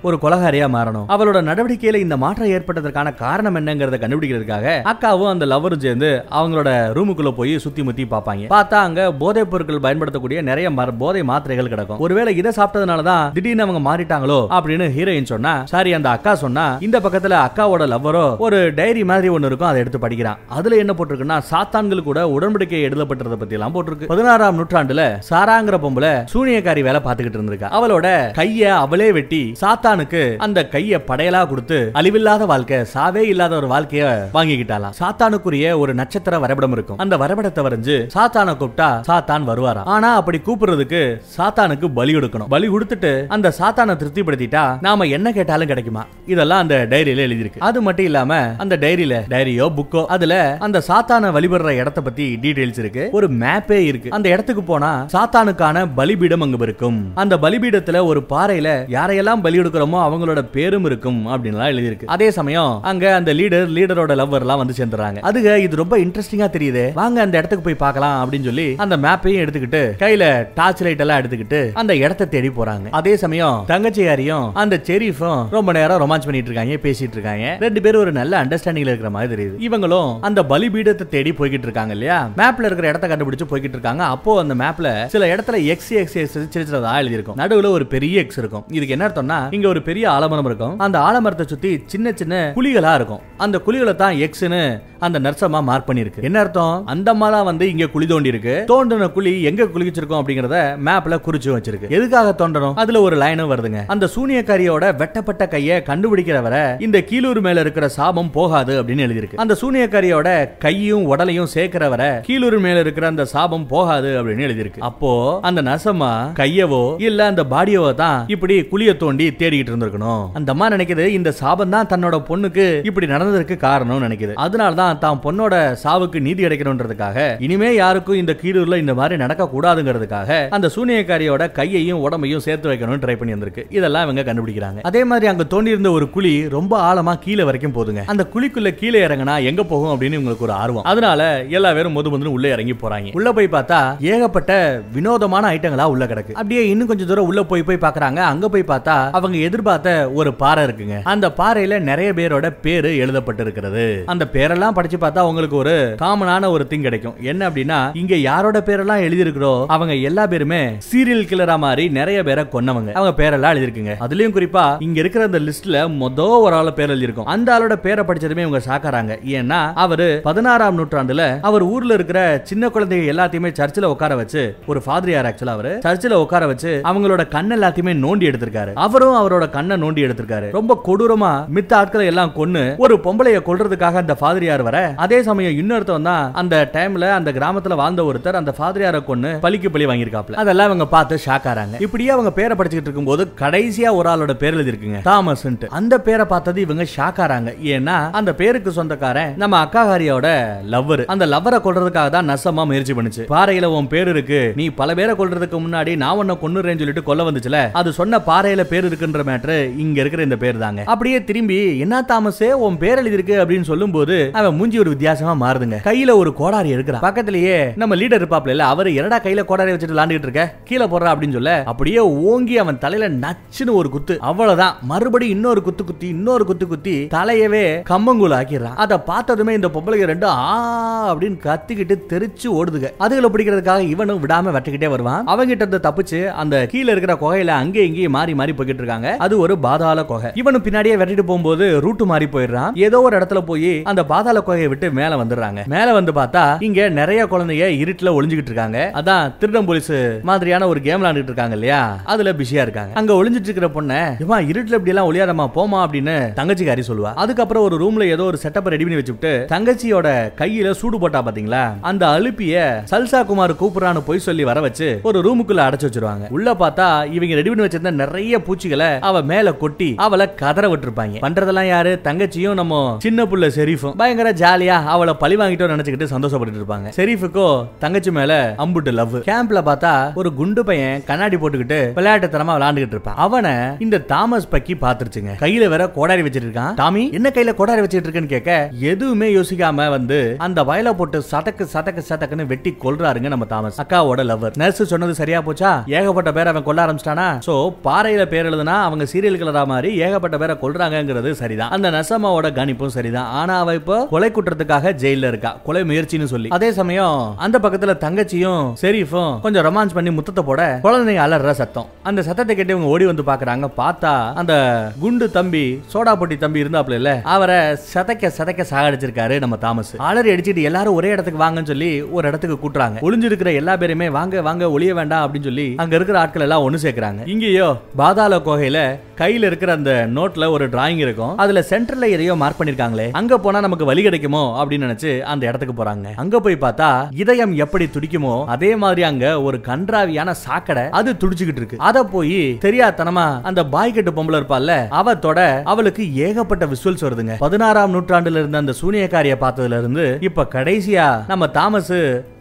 ஒரு கொலகாரியா மாறணும். அவளோட நடவடிக்கையில இந்த மாற்றம் ஏற்பட்டதற்கான காரணம் என்னங்கறத கண்டுபிடிக்கிறதுக்காக அக்காவும் அந்த லவரும் சேர்ந்து அவங்களோட ரூமுக்குள்ள போய் சுத்தி முத்தி பார்ப்பாங்க. பார்த்தா அங்க போதைப் பொருட்கள் பயன்படுத்தக்கூடிய நிறைய போதை மாத்திரைகள் கிடக்கும். ஒருவேளை இதை சாப்பிட்டதுனால தான் திடீர்னு அவங்க மாறிட்டாங்களோ அப்படின்னு ஹீரோயின் சொன்னா சாரி அந்த அக்கா சொன்னா இந்த பக்கத்துல அக்காவோட லவ்வரோ ஒரு டைரி மாதிரி ஒன்னு இருக்கும் அதை எடுத்து படிக்கிறான். அதுல என்ன போட்டிருக்குன்னா சாத்தான்கள் கூட உடன்படிக்கை எழுதப்பட்டதை பத்தி எல்லாம் போட்டிருக்கு. பதினாறாம் நூற்றாண்டுல சாராங்கிற பொம்பளை சூனியக்காரி வேலை பார்த்துக்கிட்டு இருந்திருக்கா. அவளோட கைய அவளே வெட்டி சாத்தானுக்கு அந்த கைய படையலா கொடுத்து அழிவில்லாத வாழ்க்கை சாவே இல்லாத ஒரு வாழ்க்கைய வாங்கிக்கிட்டாலாம் சாத்தானுக்குரிய ஒரு நட்சத்திர வரைபடம் இருக்கும். அந்த வரைபடத்தை வரைஞ்சு சாத்தான கூப்பிட்டா சாத்தான் வருவாராம் ஆனா அப்படி கூப்பிடுறதுக்கு சாத்தானுக்கு பலி கொடுக்கணும். பலி கொடுத்துட்டு அந்த சாத்தானை திருப்திப்படுத்திட்டா நாம என்ன கேட்டாலும் கிடைக்குமா? இதெல்லாம் அந்த டைரியில எழுதியிருக்கு. அது மட்டும் இல்லாம அந்த டைரியில டைரியோ புக்கோ அதுல அந்த சாத்தான வழிபடுற இடத்த பத்தி டீடைல்ஸ் இருக்கு. ஒரு மேப்பே இருக்கு. அந்த இடத்துக்கு போனா சாத்தானுக்கான பலிபீடம் அங்க இருக்கும். அந்த பலிபீடத்துல ஒரு பாறையில யாரையெல்லாம் பலி கொடுக்கறோமோ அவங்களோட பேரும் இருக்கும் அப்படின்னு எழுதியிருக்கு அதே சமயம் அங்க அந்த லீடர் லீடரோட லவ்வர் எல்லாம் வந்து சேர்ந்துறாங்க அதுக இது ரொம்ப இன்ட்ரெஸ்டிங்கா தெரியுது வாங்க அந்த இடத்துக்கு போய் பார்க்கலாம் அப்படின்னு சொல்லி அந்த மேப்பையும் எடுத்துக்கிட்டு கையில டார்ச் லைட் எல்லாம் எடுத்துக்கிட்டு அந்த இடத்தை தேடி போறாங்க அதே சமயம் தங்கச்சியாரியும் அந்த செரீஃபும் ரொம்ப நேரம் ரொமான்ஸ் பண்ணிட்டு இருக்காங்க பேசிட்டு இருக்காங்க ரெண்டு பேரும் ஒரு நல்ல அண்டர்ஸ்டாண்டிங்ல இருக்கிற மாதிரி தெரியுது இவங்களும் அந்த பலிபீடத்தை தேடி போய்கிட்டு இருக்காங்க இல்லையா மேப்ல இருக்கிற இடத்த கண்டுபிடிச்சு போய்கிட்டு இருக்காங்க அப்போ அந்த மேப்ல சில இடத்துல எக்ஸ் எக்ஸ் எக்ஸ் சின்ன சின்னதா எழுதி இருக்கும் நடுவுல ஒரு பெரிய எக்ஸ் இருக்கும் இதுக்கு என்ன அர்த்தம்னா இங்க இங்க ஒரு பெரிய ஆலமரம் இருக்கும். அந்த ஆலமரத்தை சுத்தி சின்ன சின்ன குழிகளா இருக்கும். அந்த குழிகளை தான் எக்ஸ்னு அந்த நர்சமா மார்க் பண்ணிருக்கு என்ன அர்த்தம்? அந்த அம்மா தான் வந்து இங்க குழி தோண்டி இருக்கு தோண்டின குழி எங்க குளிச்சிருக்கோம் அப்படிங்கறத மேப்ல குறிச்சு வச்சிருக்கு. எதுக்காக தோண்டணும்? அதுல ஒரு லைனும் வருதுங்க. அந்த சூனியக்காரியோட வெட்டப்பட்ட கையை கண்டுபிடிக்கிற வரை இந்த கீழூர் மேல இருக்கிற சாபம் போகாது அப்படின்னு எழுதியிருக்கு. அந்த சூனியக்காரியோட கையும் உடலையும் சேர்க்கிற வரை கீழூர் மேல இருக்கிற அந்த சாபம் போகாது அப்படின்னு எழுதியிருக்கு. அப்போ அந்த நசமா கையவோ இல்ல அந்த பாடியவோ தான் இப்படி குழிய தோண்டி தேடி தேடிக்கிட்டு இருந்திருக்கணும். அந்த அம்மா நினைக்குது இந்த சாபம் தான் தன்னோட பொண்ணுக்கு இப்படி நடந்ததற்கு காரணம் நினைக்குது. அதனால தான் தான் பொண்ணோட சாவுக்கு நீதி கிடைக்கணும்ன்றதுக்காக இனிமே யாருக்கும் இந்த கீழூர்ல இந்த மாதிரி நடக்க கூடாதுங்கிறதுக்காக அந்த சூனியக்காரியோட கையையும் உடம்பையும் சேர்த்து வைக்கணும்னு ட்ரை பண்ணி வந்திருக்கு. இதெல்லாம் இவங்க கண்டுபிடிக்கிறாங்க. அதே மாதிரி அங்க தோண்டி இருந்த ஒரு குழி ரொம்ப ஆழமா கீழே வரைக்கும் போதுங்க அந்த குழிக்குள்ள கீழே இறங்கினா எங்க போகும் அப்படின்னு உங்களுக்கு ஒரு ஆர்வம். அதனால எல்லா பேரும் முது முதுன்னு உள்ள இறங்கி போறாங்க. உள்ள போய் பார்த்தா ஏகப்பட்ட வினோதமான ஐட்டங்களா உள்ள கிடக்கு. அப்படியே இன்னும் கொஞ்சம் தூரம் உள்ள போய் போய் பாக்குறாங்க அங்க போய் பார்த்தா அவங்க எதிர்பார்த்த ஒரு பாறை இருக்குங்க. அந்த பாறையில நிறைய பேரோட பேரு எழுதப்பட்டிருக்கிறது. அந்த பேரெல்லாம் படிச்சு பார்த்தா உங்களுக்கு ஒரு காமனான ஒரு திங் கிடைக்கும். என்ன அப்படின்னா இங்க யாரோட பேரெல்லாம் எழுதியிருக்கிறோ அவங்க எல்லா பேருமே சீரியல் கில்லரா மாதிரி நிறைய பேரை கொன்னவங்க. அவங்க பேரெல்லாம் எழுதிருக்குங்க அதுலயும் குறிப்பா இங்க இருக்கிற அந்த லிஸ்ட்ல மொத ஒரு ஆள பேர் எழுதியிருக்கும். அந்த ஆளோட பேரை படிச்சதுமே இவங்க சாக்காராங்க ஏன்னா அவரு பதினாறாம் நூற்றாண்டுல அவர் ஊர்ல இருக்கிற சின்ன குழந்தைங்க எல்லாத்தையுமே சர்ச்சில் உட்கார வச்சு ஒரு ஃபாதரியார் ஆக்சுவலா அவரு? சர்ச்சில் உட்கார வச்சு அவங்களோட கண் எல்லாத்தையுமே நோண்டி எடுத்திருக்காரு. அவரும் அவரோட கண்ணை நோண்டி எடுத்திருக்காரு. ரொம்ப கொடூரமா மித்த ஆட்களை எல்லாம் கொன்னு ஒரு பொம்பளைய கொல்றதுக்காக அந்த ஃபாதரியார் வர? அதே சமயம் இன்னொருத்தவன் தான் அந்த டைம்ல அந்த கிராமத்துல வாழ்ந்த ஒருத்தர் அந்த ஃபாதரியாரை கொன்னு பலிக்கு பலி வாங்கியிருக்காப்ல அதெல்லாம் அவங்க பார்த்து ஷாக் ஆறாங்க. இப்படியே அவங்க பேரை படிச்சுட்டு இருக்கும்போது கடைசியா ஒரு ஆளோட பேர் எழுதிருக்குங்க தாமஸ் அந்த பேரை பார்த்தது இவங்க ஷாக் ஆறாங்க. ஏன்னா அந்த பேருக்கு சொந்தக்காரன் நம்ம அக்காகாரியோட லவ்வர் அந்த லவ்வரை கொல்றதுக்காக தான் நசமா முயற்சி பண்ணுச்சு. பாறையில உன் பேர் இருக்கு. நீ பல பேரை கொல்றதுக்கு முன்னாடி நான் உன்னை கொண்டுறேன்னு சொல்லிட்டு கொல்ல வந்துச்சுல. அது சொன்ன பாறையில பேர் இருக்குன்ற மேட்ரு இங்க இருக்கிற இந்த பேர் தாங்க. அப்படியே திரும்பி என்ன தாமஸே உன் பேர் எழுதிருக்கு அப்படின்னு சொல்லும் போது அவன் மூஞ்சி ஒரு வித்தியாசமா மாறுதுங்க. கையில ஒரு கோடாரி எடுக்கிறான். பக்கத்திலேயே நம்ம லீடர் இருப்பாப்ல இல்ல அவர் என்னடா கையில கோடாரி வச்சுட்டு விளாண்டுட்டு இருக்க? கீழே போடுறா அப்படின்னு சொல்ல அப்படியே ஓங்கி அவன் தலையில நச்சுன்னு ஒரு குத்து. அவ்வளவுதான். மறுபடியும் இன்னொரு குத்து குத்தி இன்னொரு குத்து குத்தி தலையவே கம்மங்கூழ் ஆக்கிடுறான். அதை பார்த்ததுமே இந்த பொம்பளைங்க ரெண்டும் ஆ அப்படின்னு கத்திக்கிட்டு தெரிச்சு ஓடுதுங்க. அதுகளை பிடிக்கிறதுக்காக இவனும் விடாம வெட்டிக்கிட்டே வருவான். அவங்கிட்ட இருந்து தப்பிச்சு அந்த கீழே இருக்கிற குகையில அங்கே இங்கேயும் மாறி மாறி போய்கிட்டு இருக்காங்க. அது ஒரு பாதாள குகை. இவனு பின்னாடியே வெட்டிட்டு போகும்போது ரூட்டு மாறி போயிடுறான். ஏதோ ஒரு இடத்துல போய் அந்த பாதாள குகையை விட்டு மேல வந்துடுறாங்க. மேல வந்து பார்த்தா இங்க நிறைய குழந்தைய இருட்டுல ஒளிஞ்சுக்கிட்டு இருக்காங்க. அதான் திருடம் போலீஸ் மாதிரியான ஒரு கேம் விளையாண்டுட்டு இருக்காங்க இல்லையா? அதுல பிஸியா இருக்காங்க. அங்க ஒளிஞ்சிட்டு இருக்கிற பொண்ணை இவன் இருட்டுல இப்படி எல்லாம் ஒளியாதமா போமா அப்படின்னு தங்கச்சிக்காரி சொல்லுவா. அதுக்கப்புறம் ஒரு ரூம்ல ஏதோ ஒரு செட்டப் ரெடி பண்ணி வச்சுட்டு தங்கச்சியோட கையில சூடு போட்டா பாத்தீங்களா? அந்த அழுப்பிய சல்சா குமார் கூப்பிடுறான்னு போய் சொல்லி வர வச்சு ஒரு ரூமுக்குள்ள அடைச்சு வச்சிருவாங்க. உள்ள பார்த்தா இவங்க ரெடி பண்ணி வச்சிருந்த நிறைய பூச்சிகளை அவ மேல கொட்டி அவளை கதற விட்டுருப்பாங்க. பண்றதெல்லாம் யாரு? தங்கச்சியும் நம்ம சின்ன புள்ள செரீஃபும் பயங்கர ஜாலியா அவளை பழி வாங்கிட்டோம் நினைச்சுக்கிட்டு சந்தோஷப்பட்டு இருப்பாங்க. செரீஃபுக்கோ தங்கச்சி மேல அம்புட்டு லவ் கேம்ப்ல பார்த்தா ஒரு குண்டு பையன் கண்ணாடி போட்டுக்கிட்டு விளையாட்டுத்தனமா விளையாண்டுகிட்டு இருப்பான். அவனை இந்த தாமஸ் பக்கி பாத்துருச்சுங்க கையில வேற கோடாரி வச்சிட்டு இருக்கான். டாமி என்ன கையில கோடாரி வச்சிட்டு இருக்கேன்னு கேட்க எதுவுமே யோசிக்காம வந்து அந்த வயலை போட்டு சதக்கு சதக்கு சதக்குன்னு வெட்டி கொல்றாருங்க நம்ம தாமஸ். அக்காவோட லவர் நர்ஸ் சொன்னது சரியா போச்சா? ஏகப்பட்ட பேர் அவன் கொல்ல ஆரம்பிச்சிட்டானா? சோ பாறையில பேர் எழுதுனா அவங்க சீரியல் கிளரா மாதிரி ஏகப்பட்ட பேரை கொல்றாங்கங்கிறது சரிதான். அந்த நசமாவோட கணிப்பும் சரிதான். ஆனா அவ இப்போ கொலை குற்றத்துக்காக ஜெயில இருக்கா? கொலை முயற்சின்னு சொல்லி. அதே சமயம் அந்த பக்கத்துல தங்கச்சியும் செரீஃபும் கொஞ்சம் ரொமான்ஸ் பண்ணி முத்தத்தை போட குழந்தைங்க அலற சத்தம். அந்த சத்தத்தை கேட்டு இவங்க ஓடி வந்து பாக்குறாங்க. பார்த்தா அந்த குண்டு தம்பி சோடா பொட்டி தம்பி இருந்தாப்ல இல்ல அவரை சதைக்க சதைக்க சாகடிச்சிருக்காரு நம்ம தாமஸ். அலறி அடிச்சிட்டு எல்லாரும் ஒரே இடத்துக்கு வாங்கன்னு சொல்லி ஒரு இடத்துக்கு கூட்டுறாங்க. ஒளிஞ்சிருக்கிற எல்லா பேருமே வாங்க வாங்க ஒளிய வேண்டாம் அப்படின்னு சொல்லி அங்க இருக்கிற ஆட்கள் எல்லாம் ஒண்ணு சேர்க்கிறாங்க. இங்கேயோ பாதாள கோகையில கையில இருக்கிற அந்த நோட்ல ஒரு டிராயிங் இருக்கும். அதுல சென்டர்ல எதையோ மார்க் பண்ணிருக்காங்களே. அங்க போனா நமக்கு வழி கிடைக்குமோ அப்படின்னு நினைச்சு அந்த இடத்துக்கு போறாங்க. அங்க போய் பார்த்தா இதயம் எப்படி துடிக்குமோ அதே மாதிரி அங்க ஒரு கன்றாவியான சாக்கடை அது துடிச்சுக்கிட்டு இருக்கு. அத போய் தெரியாதனமா அந்த பாய் கட்டு பொம்பளை இருப்பால்ல அவ தொட அவளுக்கு ஏகப்பட்ட விசுவல்ஸ் வருதுங்க. பதினாறாம் நூற்றாண்டுல இருந்த அந்த சூனியக்காரிய பார்த்ததுல இருந்து இப்ப கடைசியா நம்ம தாமஸ்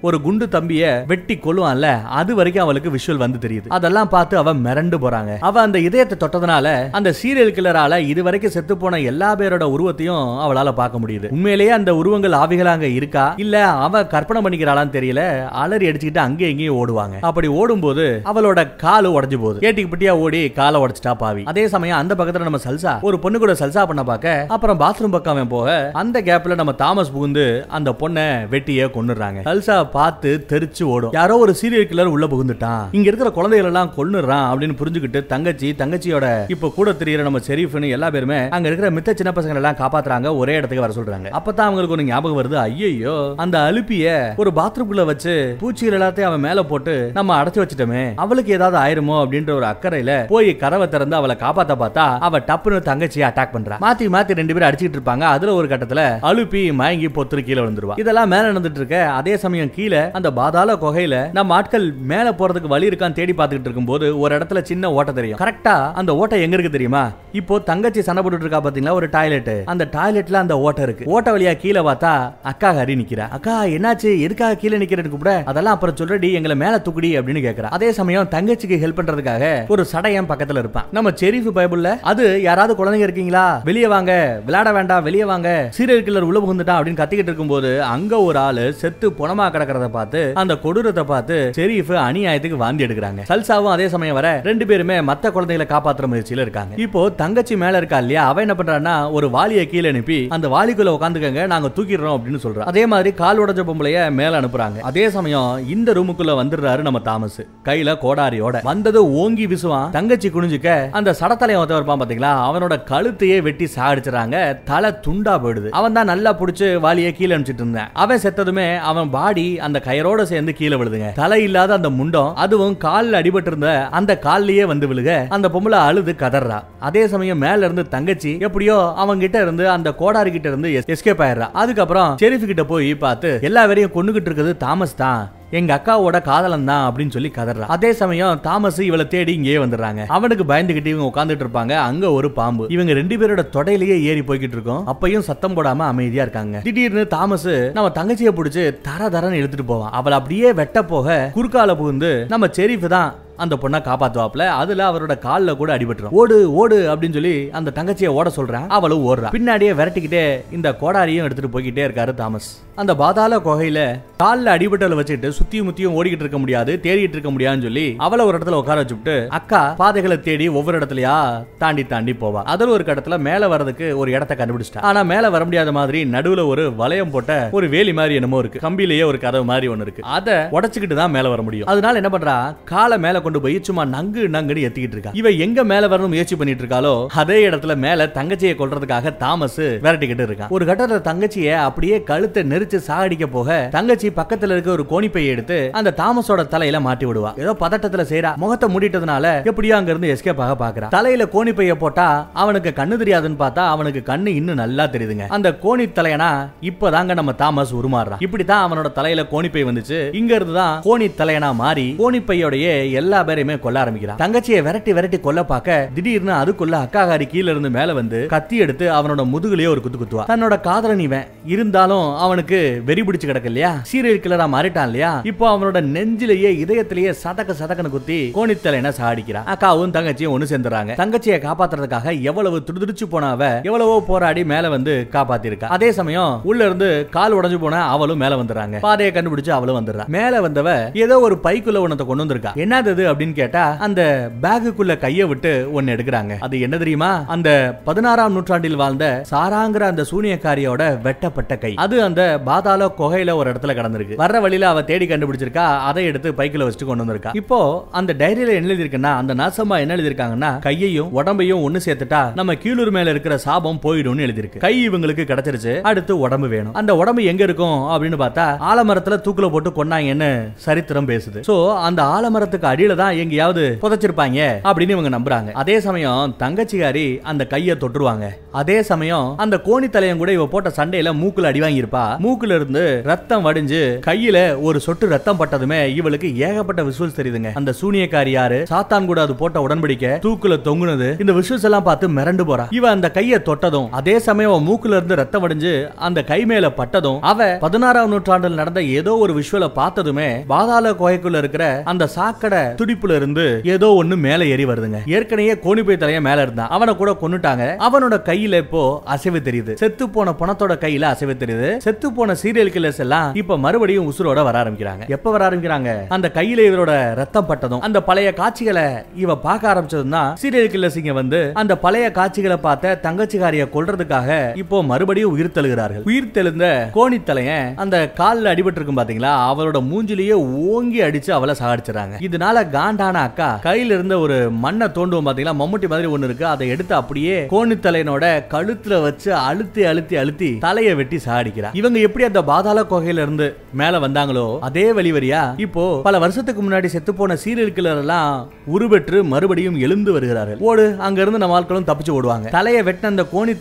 ஒரு குண்டு தம்பிய வெட்டி கொல்லுவான்ல அது வரைக்கும் அவளுக்கு விஷுவல் வந்து தெரியுது. அதெல்லாம் பார்த்து அவ மிரண்டு போறாங்க. அவ அந்த இதயத்தை தொட்டதுனால அந்த சீரியல் கில்லரால இதுவரைக்கும் செத்து போன எல்லா பேரோட உருவத்தையும் அவளால பார்க்க முடியுது. உண்மையிலேயே அந்த உருவங்கள் ஆவிகளா அங்க இருக்கா? இல்ல அவ கற்பனை பண்ணிக்கிறாளான்னு தெரியல அலறி அடிச்சுக்கிட்டு அங்கே இங்கேயும் ஓடுவாங்க. அப்படி ஓடும்போது அவளோட காலு உடஞ்சு போகுது. ஏட்டிக்கு பிட்டியா ஓடி காலை உடச்சிட்டா பாவி. அதே சமயம் அந்த பக்கத்துல நம்ம சல்சா ஒரு பொண்ணு கூட சல்சா பண்ண பார்க்க அப்புறம் பாத்ரூம் பக்கம் அவன் போக அந்த கேப்ல நம்ம தாமஸ் புகுந்து அந்த பொண்ணை வெட்டிய கொண்டுறாங்க சல்சா பார்த்து தெரிச்சு ஓடும். யாரோ ஒரு சீரியல் கில்லர் உள்ள புகுந்துட்டான். இங்க இருக்கிற குழந்தைகள் எல்லாம் கொண்டுறான் அப்படின்னு புரிஞ்சுக்கிட்டு தங்கச்சி தங்கச்சியோட இப்ப கூட தெரியுற நம்ம ஷெரீஃப்னு எல்லா பேருமே அங்க இருக்கிற மித்த சின்ன பசங்க எல்லாம் காப்பாத்துறாங்க ஒரே இடத்துக்கு வர சொல்றாங்க. அப்பதான் அவங்களுக்கு ஒரு ஞாபகம் வருது ஐயோ அந்த அலுப்பிய ஒரு பாத்ரூம்குள்ள வச்சு பூச்சிகள் எல்லாத்தையும் அவன் மேல போட்டு நம்ம அடைச்சு வச்சுட்டோமே அவளுக்கு ஏதாவது ஆயிருமோ? அப்படின்ற ஒரு அக்கறையில போய் கதவை திறந்து அவளை காப்பாத்த பார்த்தா அவ டப்புன்னு தங்கச்சியை அட்டாக் பண்றா. மாத்தி மாத்தி ரெண்டு பேரும் அடிச்சிட்டு இருப்பாங்க. அதுல ஒரு கட்டத்துல அலுப்பி மயங்கி பொத்துரு கீழே விழுந்துருவா. இதெல்லாம் மேல நடந்துட்டு இருக்க அதே சமயம் கீழே அந்த பாதாள குகையில நம்ம ஆட்கள் மேல போறதுக்கு வழி இருக்கான்னு தேடி பார்த்துக்கிட்டு இருக்கும் போது ஒரு இடத்துல சின்ன ஓட்ட தெரியும். கரெக்டா அந்த ஓட்டை எங்க இருக்கு தெரியுமா? இப்போ தங்கச்சி சண்டை போட்டுட்டு இருக்கா பாத்தீங்களா? ஒரு டாய்லெட் அந்த டாய்லெட்ல அந்த ஓட்டை இருக்கு. ஓட்டை வழியா கீழே பார்த்தா அக்கா ஹரி நிக்கிறா. அக்கா என்னாச்சு? எதுக்காக கீழே நிக்கிறேன்னு கூப்பிட? அதெல்லாம் அப்புறம் சொல்றடி எங்களை மேல தூக்குடி அப்படின்னு கேக்குறா. அதே சமயம் தங்கச்சிக்கு ஹெல்ப் பண்றதுக்காக ஒரு சடையன் பக்கத்துல இருப்பான் நம்ம செரீஃப் பைபிள்ல அது யாராவது குழந்தைங்க இருக்கீங்களா? வெளியே வாங்க. விளையாட வேண்டாம். வெளியே வாங்க. சீரியல் கில்லர் உள்ள புகுந்துட்டான் அப்படின்னு கத்திக்கிட்டு இருக்கும்போது அங்க ஒரு ஆளு செத்து புணமா கிடக்கிறத பார்த்து அந்த கொடூரத்தை பார்த்து செரீஃப் அநியாயத்துக்கு வாந்தி எடுக்கிறாங்க. சல்சாவும் அதே சமயம் வர ரெண்டு பேருமே மத்த குழந்தைகளை காப்பாத்துற முயற்சியில இருக்காங்க. இப்போ தங்கச்சி மேல இருக்கா இல்லையா? அவ என்ன பண்றான்னா ஒரு வாளியை கீழே அனுப்பி அந்த வாளிக்குள்ள உட்காந்துக்கங்க நாங்க தூக்கிடுறோம் அப்படின்னு சொல்றோம் அதே மாதிரி கால் உடஞ்ச பொம்பளைய மேல அனுப்புறாங்க. அதே சமயம் இந்த ரூமுக்குள்ள வந்துடுறாரு நம்ம தாமஸ். கையில கோடாரியோட. வந்தது ஓங்கி விசுவான். தங்கச்சி குனிஞ்சுக்க அந்த சடத்தலையை ஒருத்தன் இருப்பான் பாத்தீங்களா? அவனோட கழுத்தையே வெட்டி சாடிச்சுறாங்க. தலை துண்டா போயிடுது. அவன் தான் நல்லா புடிச்சு வாலியை கீழே அனுப்பிச்சிட்டு இருந்தான். அவன் செத்ததுமே அவன் பாடி அந்த கயரோட சேர்ந்து கீழே விழுதுங்க. தலை இல்லாத அந்த முண்டம் அதுவும் கால்ல அடிபட்டு இருந்த அந்த கால்லயே வந்து விழுக அந்த பொம்பளை அழுது கதறா. அதே சமயம் மேல இருந்து தங்கச்சி எப்படியோ அவங்க கிட்ட இருந்து அந்த கோடாரி கிட்ட இருந்து எஸ்கேப் ஆயிடுறா. அதுக்கப்புறம் ஷெரீஃப் கிட்ட போய் பார்த்து எல்லா வேறையும் கொண்டுகிட்டு இருக்கிறது தாமஸ் தான். எங்க அக்காவோட காதலன் தான் அப்படின்னு சொல்லி கதறா. அதே சமயம் தாமஸ் இவளை தேடி இங்கேயே வந்துடுறாங்க. அவனுக்கு பயந்துகிட்டு இவங்க உட்காந்துட்டு இருப்பாங்க. அங்க ஒரு பாம்பு. இவங்க ரெண்டு பேரோட தொடையிலேயே ஏறி போய்கிட்டு இருக்கோம். அப்பயும் சத்தம் போடாம அமைதியா இருக்காங்க. திடீர்னு தாமஸ் நம்ம தங்கச்சியை பிடிச்சி தர தரன்னு எடுத்துட்டு போவான். அவளை அப்படியே வெட்ட போக குறுக்கால புகுந்து நம்ம செரிஃப் தான் அந்த பொண்ணை காப்பாத்துவாப்ல அதுல அவரோட காலில் கூட அடிபட்டுரும். ஓடு ஓடு அப்படின்னு சொல்லி அந்த தங்கச்சியை ஓட சொல்றேன் அவளும் ஓடுறா. பின்னாடியே விரட்டிக்கிட்டே இந்த கோடாரியும் எடுத்துட்டு போய்கிட்டே இருக்காரு தாமஸ். அந்த பாதாள குகையில காலில் அடிபட்டல வச்சுட்டு சுத்தியும் முத்தியும் ஓடிக்கிட்டு இருக்க முடியாது தேடிட்டு இருக்க முடியாதுன்னு சொல்லி அவளை ஒரு இடத்துல உட்கார வச்சுட்டு அக்கா பாதைகளை தேடி ஒவ்வொரு இடத்துலயா தாண்டி தாண்டி போவா. அதில் ஒரு கடத்துல மேல வரதுக்கு ஒரு இடத்த கண்டுபிடிச்சிட்டா. ஆனா மேல வர முடியாத மாதிரி நடுவுல ஒரு வளையம் போட்ட ஒரு வேலி மாதிரி என்னமோ இருக்கு. கம்பிலேயே ஒரு கதவு மாதிரி ஒன்னு இருக்கு. அதை உடச்சுக்கிட்டு தான் மேல வர முடியும். அதனால என்ன பண்றா? காலை மேல கொண்டு போய் சும்மா நங்கு நங்குன்னு எத்திக்கிட்டு இருக்கா. இவ எங்க மேல வரணும் முயற்சி பண்ணிட்டு இருக்காளோ அதே இடத்துல மேல தங்கச்சியை கொள்றதுக்காக தாமஸ் விரட்டிக்கிட்டு இருக்கான் ஒரு கட்டத்துல தங்கச்சிய அப்படியே கழுத்தை நெரிச்சு சாகடிக்க போக தங்கச்சி பக்கத்துல இருக்க ஒரு கோணிப்பையை எடுத்து அந்த தாமஸோட தலையில மாட்டி விடுவா. ஏதோ பதட்டத்துல செய்யறா முகத்தை மூடிட்டதுனால எப்படியோ அங்க இருந்து எஸ்கேப் ஆக பாக்குறா. தலையில கோணிப்பைய போட்டா அவனுக்கு கண்ணு தெரியாதுன்னு பார்த்தா அவனுக்கு கண்ணு இன்னும் நல்லா தெரியுதுங்க. அந்த கோணி தலையனா இப்பதாங்க நம்ம தாமஸ் உருமாறுறான் இப்படிதான் அவனோட தலையில கோணிப்பை வந்துச்சு. இங்க இருந்து தான் கோணி தலையனா மாறி கோணிப்பையோடைய எல்லா பேரையுமே கொல்ல ஆரம்பிக்கிறான். தங்கச்சியை விரட்டி விரட்டி கொல்ல பார்க்க திடீர்னு அதுக்குள்ள அக்காகாரி கீழ இருந்து மேல வந்து கத்தி எடுத்து அவனோட முதுகுலயே ஒரு குத்து குத்துவா. தன்னோட காதலன் இவன். இருந்தாலும் அவனுக்கு வெறி பிடிச்சு கிடக்கு இல்லையா? சீரியல் கில்லரா மாறிட்டான் இல்லையா? இப்போ அவனோட நெஞ்சிலேயே இதயத்திலேயே சதக்க சதக்கன்னு குத்தி கோணித்தலைன சாடிக்கிறான். அக்காவும் தங்கச்சியும் ஒண்ணு சேர்ந்துறாங்க. தங்கச்சியை காப்பாத்துறதுக்காக எவ்வளவு துடிதுடிச்சு போனாவ எவ்வளவோ போராடி மேல வந்து காப்பாத்திருக்கா. அதே சமயம் உள்ள இருந்து கால் உடைஞ்சு போன அவளும் மேல வந்துடுறாங்க. பாதையை கண்டுபிடிச்சு அவளும் வந்துடுறா. மேல வந்தவ ஏதோ ஒரு பைக்குள்ள ஒன்னத்தை கொண்டு வந்திருக்கா. என்னது அப்படின்னு கேட்டா அந்த பேகுக்குள்ள கைய விட்டு ஒன்னு எடுக்கிறாங்க. அது என்ன தெரியுமா? அந்த பதினாறாம் நூற்றாண்டில் வாழ்ந்த சாராங்கிற அந்த சூனியக்காரியோட வெட்டப்பட்ட கை. அது அந்த பாதாள குகையில ஒரு இடத்துல கடந்திருக்கு. வர்ற வழியில அவ தேடி கண்டுபிடிச்சிருக்கா அதை எடுத்து பைக்குல வச்சுட்டு கொண்டு வந்திருக்கா. இப்போ அந்த டைரியில என்ன எழுதிருக்குன்னா அந்த நாசமா என்ன எழுதிருக்காங்கன்னா கையையும் உடம்பையும் ஒண்ணு சேர்த்துட்டா நம்ம கீழூர் மேல இருக்கிற சாபம் போயிடும்னு எழுதிருக்கு கை இவங்களுக்கு கிடைச்சிருச்சு அடுத்து உடம்பு வேணும். அந்த உடம்பு எங்க இருக்கும் அப்படின்னு பார்த்தா ஆலமரத்துல தூக்குல போட்டு கொண்டாங்கன்னு சரித்திரம் பேசுது. சோ அந்த ஆலமரத்துக்கு அடியில தான் எங்கேயாவது புதைச்சிருப்பாங்க அப்படின்னு இவங்க நம்புறாங்க. அதே சமயம் தங்கச்சிகாரி அந்த கைய தொட்டுருவாங்க. அதே சமயம் அந்த கோணி தலையம் கூட இவ போட்ட சண்டையில மூக்குல அடி வாங்கியிருப்பா. மூக்குல இருந்து ரத்தம் வடிஞ்சு கையில ஒரு சொட்டு ரத்தம் பட்டதுமே இவளுக்கு ஏகப்பட்ட விஷுவல்ஸ் தெரியுதுங்க. அந்த சூனியக்காரி யாரு? சாத்தான் கூட அது போட்ட உடன்படிக்கை தூக்குல தொங்குனது. இந்த விஷுவல்ஸ் எல்லாம் பார்த்து மிரண்டு போறா. இவ அந்த கைய தொட்டதும் அதே சமயம் மூக்குல இருந்து ரத்தம் வடிஞ்சு அந்த கை மேல பட்டதும் அவ பதினாறாம் நூற்றாண்டில் நடந்த ஏதோ ஒரு விஷுவலை பார்த்ததுமே பாதாள கோயக்குள்ள இருக்கிற அந்த சாக்கடை துடிப்புல இருந்து ஏதோ ஒண்ணு மேல ஏறி வருதுங்க. ஏற்கனவே கோணிப்பை தலைய மேல இருந்தான். அவனை கூட கொன்னுட்டாங்க. அவனோட கையில இப்போ அசைவு தெரியுது. செத்து போன பணத்தோட கையில அசைவு தெரியுது. செத்து போன சீரியல் கில்லர்ஸ் எல்லாம் இப்ப மறுபடியும் உசுரோட வர ஆரம்பிக்கிறாங்க. எப்ப வர ஆரம்பிக்கிறாங்க? அந்த கையில இவரோட ரத்தம் பட்டதும் அந்த பழைய காட்சிகளை இவ பார்க்க ஆரம்பிச்சதும் தான் சீரியல் கில்லர்ஸ் இங்க வந்து அந்த பழைய காட்சிகளை பார்த்த தங்கச்சிகாரிய கொல்றதுக்காக இப்போ மறுபடியும் உயிர் தெழுகிறார்கள். உயிர் தெழுந்த கோணித்தலையன் அந்த கால்ல அடிபட்டு இருக்கும் பாத்தீங்களா? அவளோட மூஞ்சிலேயே ஓங்கி அடிச்சு அவளை சாகடிச்சாங்க இதனால காண்டான அக்கா கையில இருந்த ஒரு மண்ணை தோண்டுவோம் பாத்தீங்களா? மம்முட்டி மாதிரி ஒண்ணு இருக்கு. அதை எடுத்து அப்படியே கோணித்தலையனோட கழுத்துல வச்சு அழுத்தி அழுத்தி அழுத்தி தலையை வெட்டி சாடிக்கிறா. இவங்க எப்படி அந்த பாதாள குகையில இருந்து மேல வந்தாங்களோ அதே வழிவரியா இப்போ பல வருஷத்துக்கு முன்னாடி செத்து போன சீரியல் கில்லர் எல்லாம் உருபெற்று மறுபடியும் எழுந்து வருகிறார்கள். ஓடு அங்க இருந்து நம்ம ஆட்களும் தப்பிச்சு ஓடுவாங்க. தலையை வெட்டின அந்த கோணி